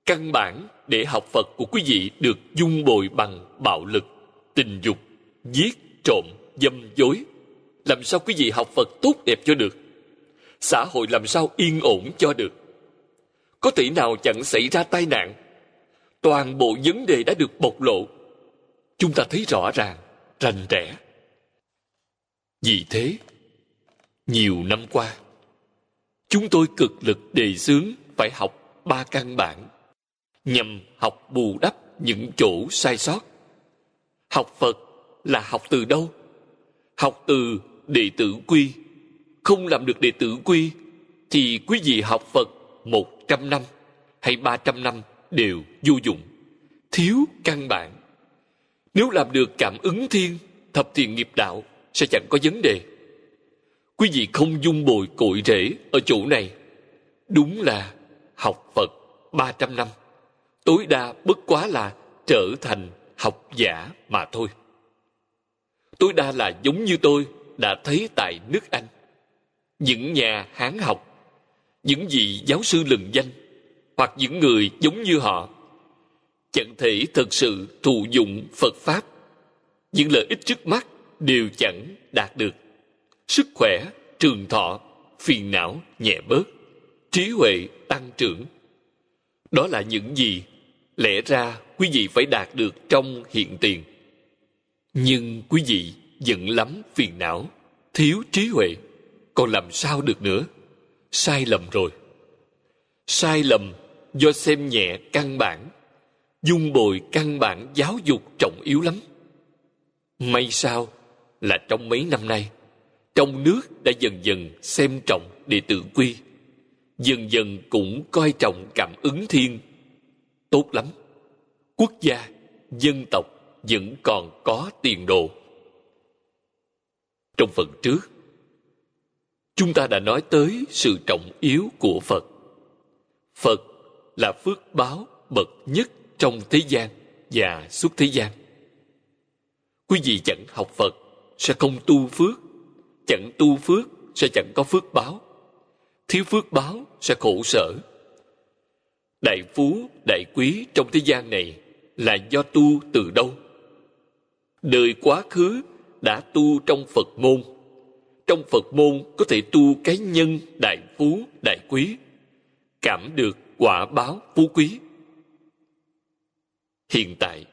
Căn bản để học phật của quý vị được dung bồi bằng bạo lực, tình dục, giết, trộm, dâm, dối. Làm sao quý vị học phật tốt đẹp cho được? Xã hội làm sao yên ổn cho được? Có thể nào chẳng xảy ra tai nạn? Toàn bộ vấn đề đã được bộc lộ. Chúng ta thấy rõ ràng, rành rẽ. Vì thế nhiều năm qua. Chúng tôi cực lực đề xướng phải học ba căn bản. Nhằm học bù đắp những chỗ sai sót. Học phật là học từ đâu? Học từ đệ tử quy. Không làm được đệ tử quy, thì quý vị học phật một trăm năm hay ba trăm năm đều vô dụng. Thiếu căn bản. Nếu làm được cảm ứng thiên, thập thiện nghiệp đạo, sẽ chẳng có vấn đề quý vị không dung bồi cội rễ ở chỗ này. Đúng là học phật ba trăm năm. Tối đa bất quá là trở thành học giả mà thôi. Tối đa là giống như tôi đã thấy tại nước anh. Những nhà hán học, những vị giáo sư lừng danh, hoặc những người giống như họ, chẳng thể thực sự thụ dụng phật pháp. Những lợi ích trước mắt đều chẳng đạt được sức khỏe, trường thọ, phiền não, nhẹ bớt, trí huệ tăng trưởng. Đó là những gì lẽ ra quý vị phải đạt được trong hiện tiền. Nhưng quý vị giận lắm phiền não, thiếu trí huệ. Còn làm sao được nữa? Sai lầm rồi. Sai lầm do xem nhẹ căn bản, dung bồi căn bản giáo dục trọng yếu lắm. May sao là trong mấy năm nay trong nước đã dần dần xem trọng đệ tử quy. Dần dần cũng coi trọng cảm ứng thiên. Tốt lắm. Quốc gia, dân tộc vẫn còn có tiền đồ. Trong phần trước, chúng ta đã nói tới sự trọng yếu của phật. Phật là phước báo bậc nhất trong thế gian và suốt thế gian. Quý vị chẳng học phật sẽ không tu phước chẳng tu phước sẽ chẳng có phước báo. Thiếu phước báo sẽ khổ sở. Đại phú, đại quý trong thế gian này là do tu từ đâu? Đời quá khứ đã tu trong phật môn. Trong phật môn có thể tu cái nhân, đại phú, đại quý, cảm được quả báo phú quý. Hiện tại,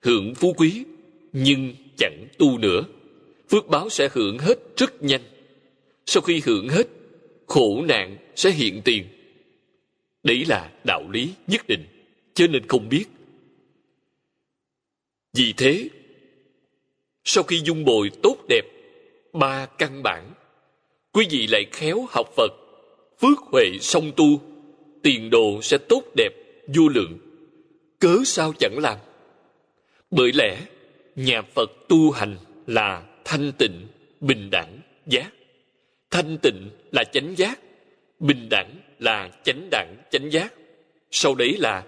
hưởng phú quý nhưng chẳng tu nữa phước báo sẽ hưởng hết rất nhanh. Sau khi hưởng hết, khổ nạn sẽ hiện tiền. Đấy là đạo lý nhất định, cho nên không biết. Vì thế, sau khi dung bồi tốt đẹp, ba căn bản, quý vị lại khéo học phật, phước huệ song tu, tiền đồ sẽ tốt đẹp, vô lượng. Cớ sao chẳng làm? Bởi lẽ, nhà phật tu hành là thanh tịnh, bình đẳng, giác. Thanh tịnh là chánh giác, bình đẳng là chánh đẳng, chánh giác. Sau đấy là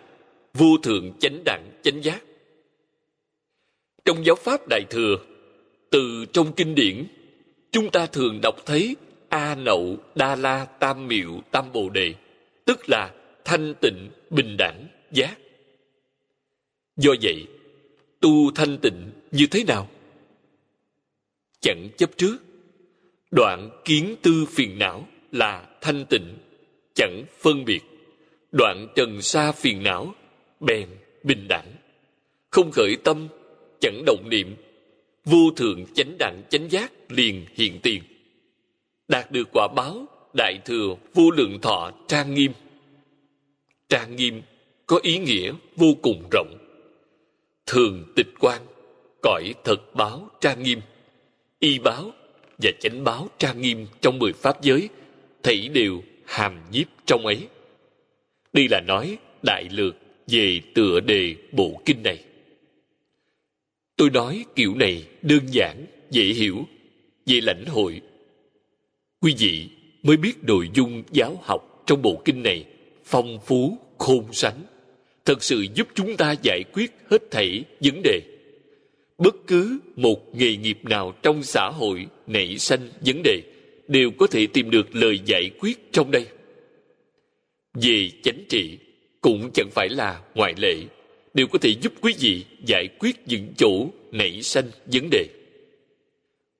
vô thượng chánh đẳng, chánh giác. Trong giáo pháp đại thừa, từ trong kinh điển, chúng ta thường đọc thấy a nậu đa la tam miệu tam bồ đề, tức là thanh tịnh, bình đẳng, giác. Do vậy, tu thanh tịnh như thế nào? Chẳng chấp trước. Đoạn kiến tư phiền não là thanh tịnh, chẳng phân biệt. Đoạn trần sa phiền não, bèn bình đẳng. Không khởi tâm, chẳng động niệm. Vô thượng chánh đẳng chánh giác liền hiện tiền. Đạt được quả báo, đại thừa vô lượng thọ trang nghiêm. Trang nghiêm có ý nghĩa vô cùng rộng. Thường tịch quan, cõi thật báo trang nghiêm y báo và chánh báo trang nghiêm trong mười pháp giới, thảy đều hàm nhiếp trong ấy. Đây là nói đại lược về tựa đề bộ kinh này. Tôi nói kiểu này đơn giản, dễ hiểu, dễ lãnh hội. Quý vị mới biết nội dung giáo học trong bộ kinh này phong phú, khôn sánh, thật sự giúp chúng ta giải quyết hết thảy vấn đề bất cứ một nghề nghiệp nào trong xã hội nảy sanh vấn đề đều có thể tìm được lời giải quyết trong đây. Về chánh trị cũng chẳng phải là ngoại lệ, đều có thể giúp quý vị giải quyết những chỗ nảy sanh vấn đề.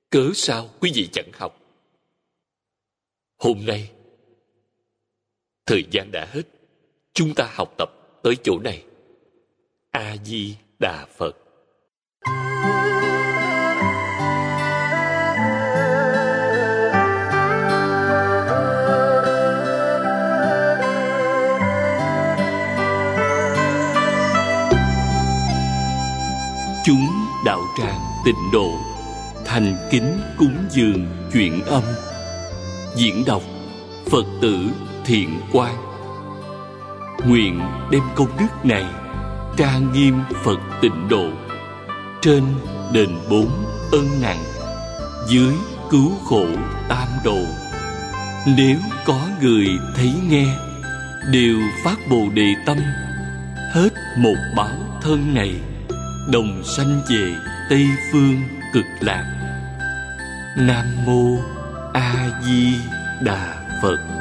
Cớ sao quý vị chẳng học? Hôm nay, thời gian đã hết, chúng ta học tập tới chỗ này. A di đà phật. Chúng đạo tràng tịnh độ, thành kính cúng dường chuyện âm. Diễn đọc phật tử thiện quan nguyện đem công đức này trang nghiêm phật tịnh độ. Trên đền bốn ân nặng, dưới cứu khổ tam độ. Nếu có người thấy nghe, đều phát bồ đề tâm, hết một báo thân này đồng sanh về tây phương cực lạc. Nam mô a di đà phật.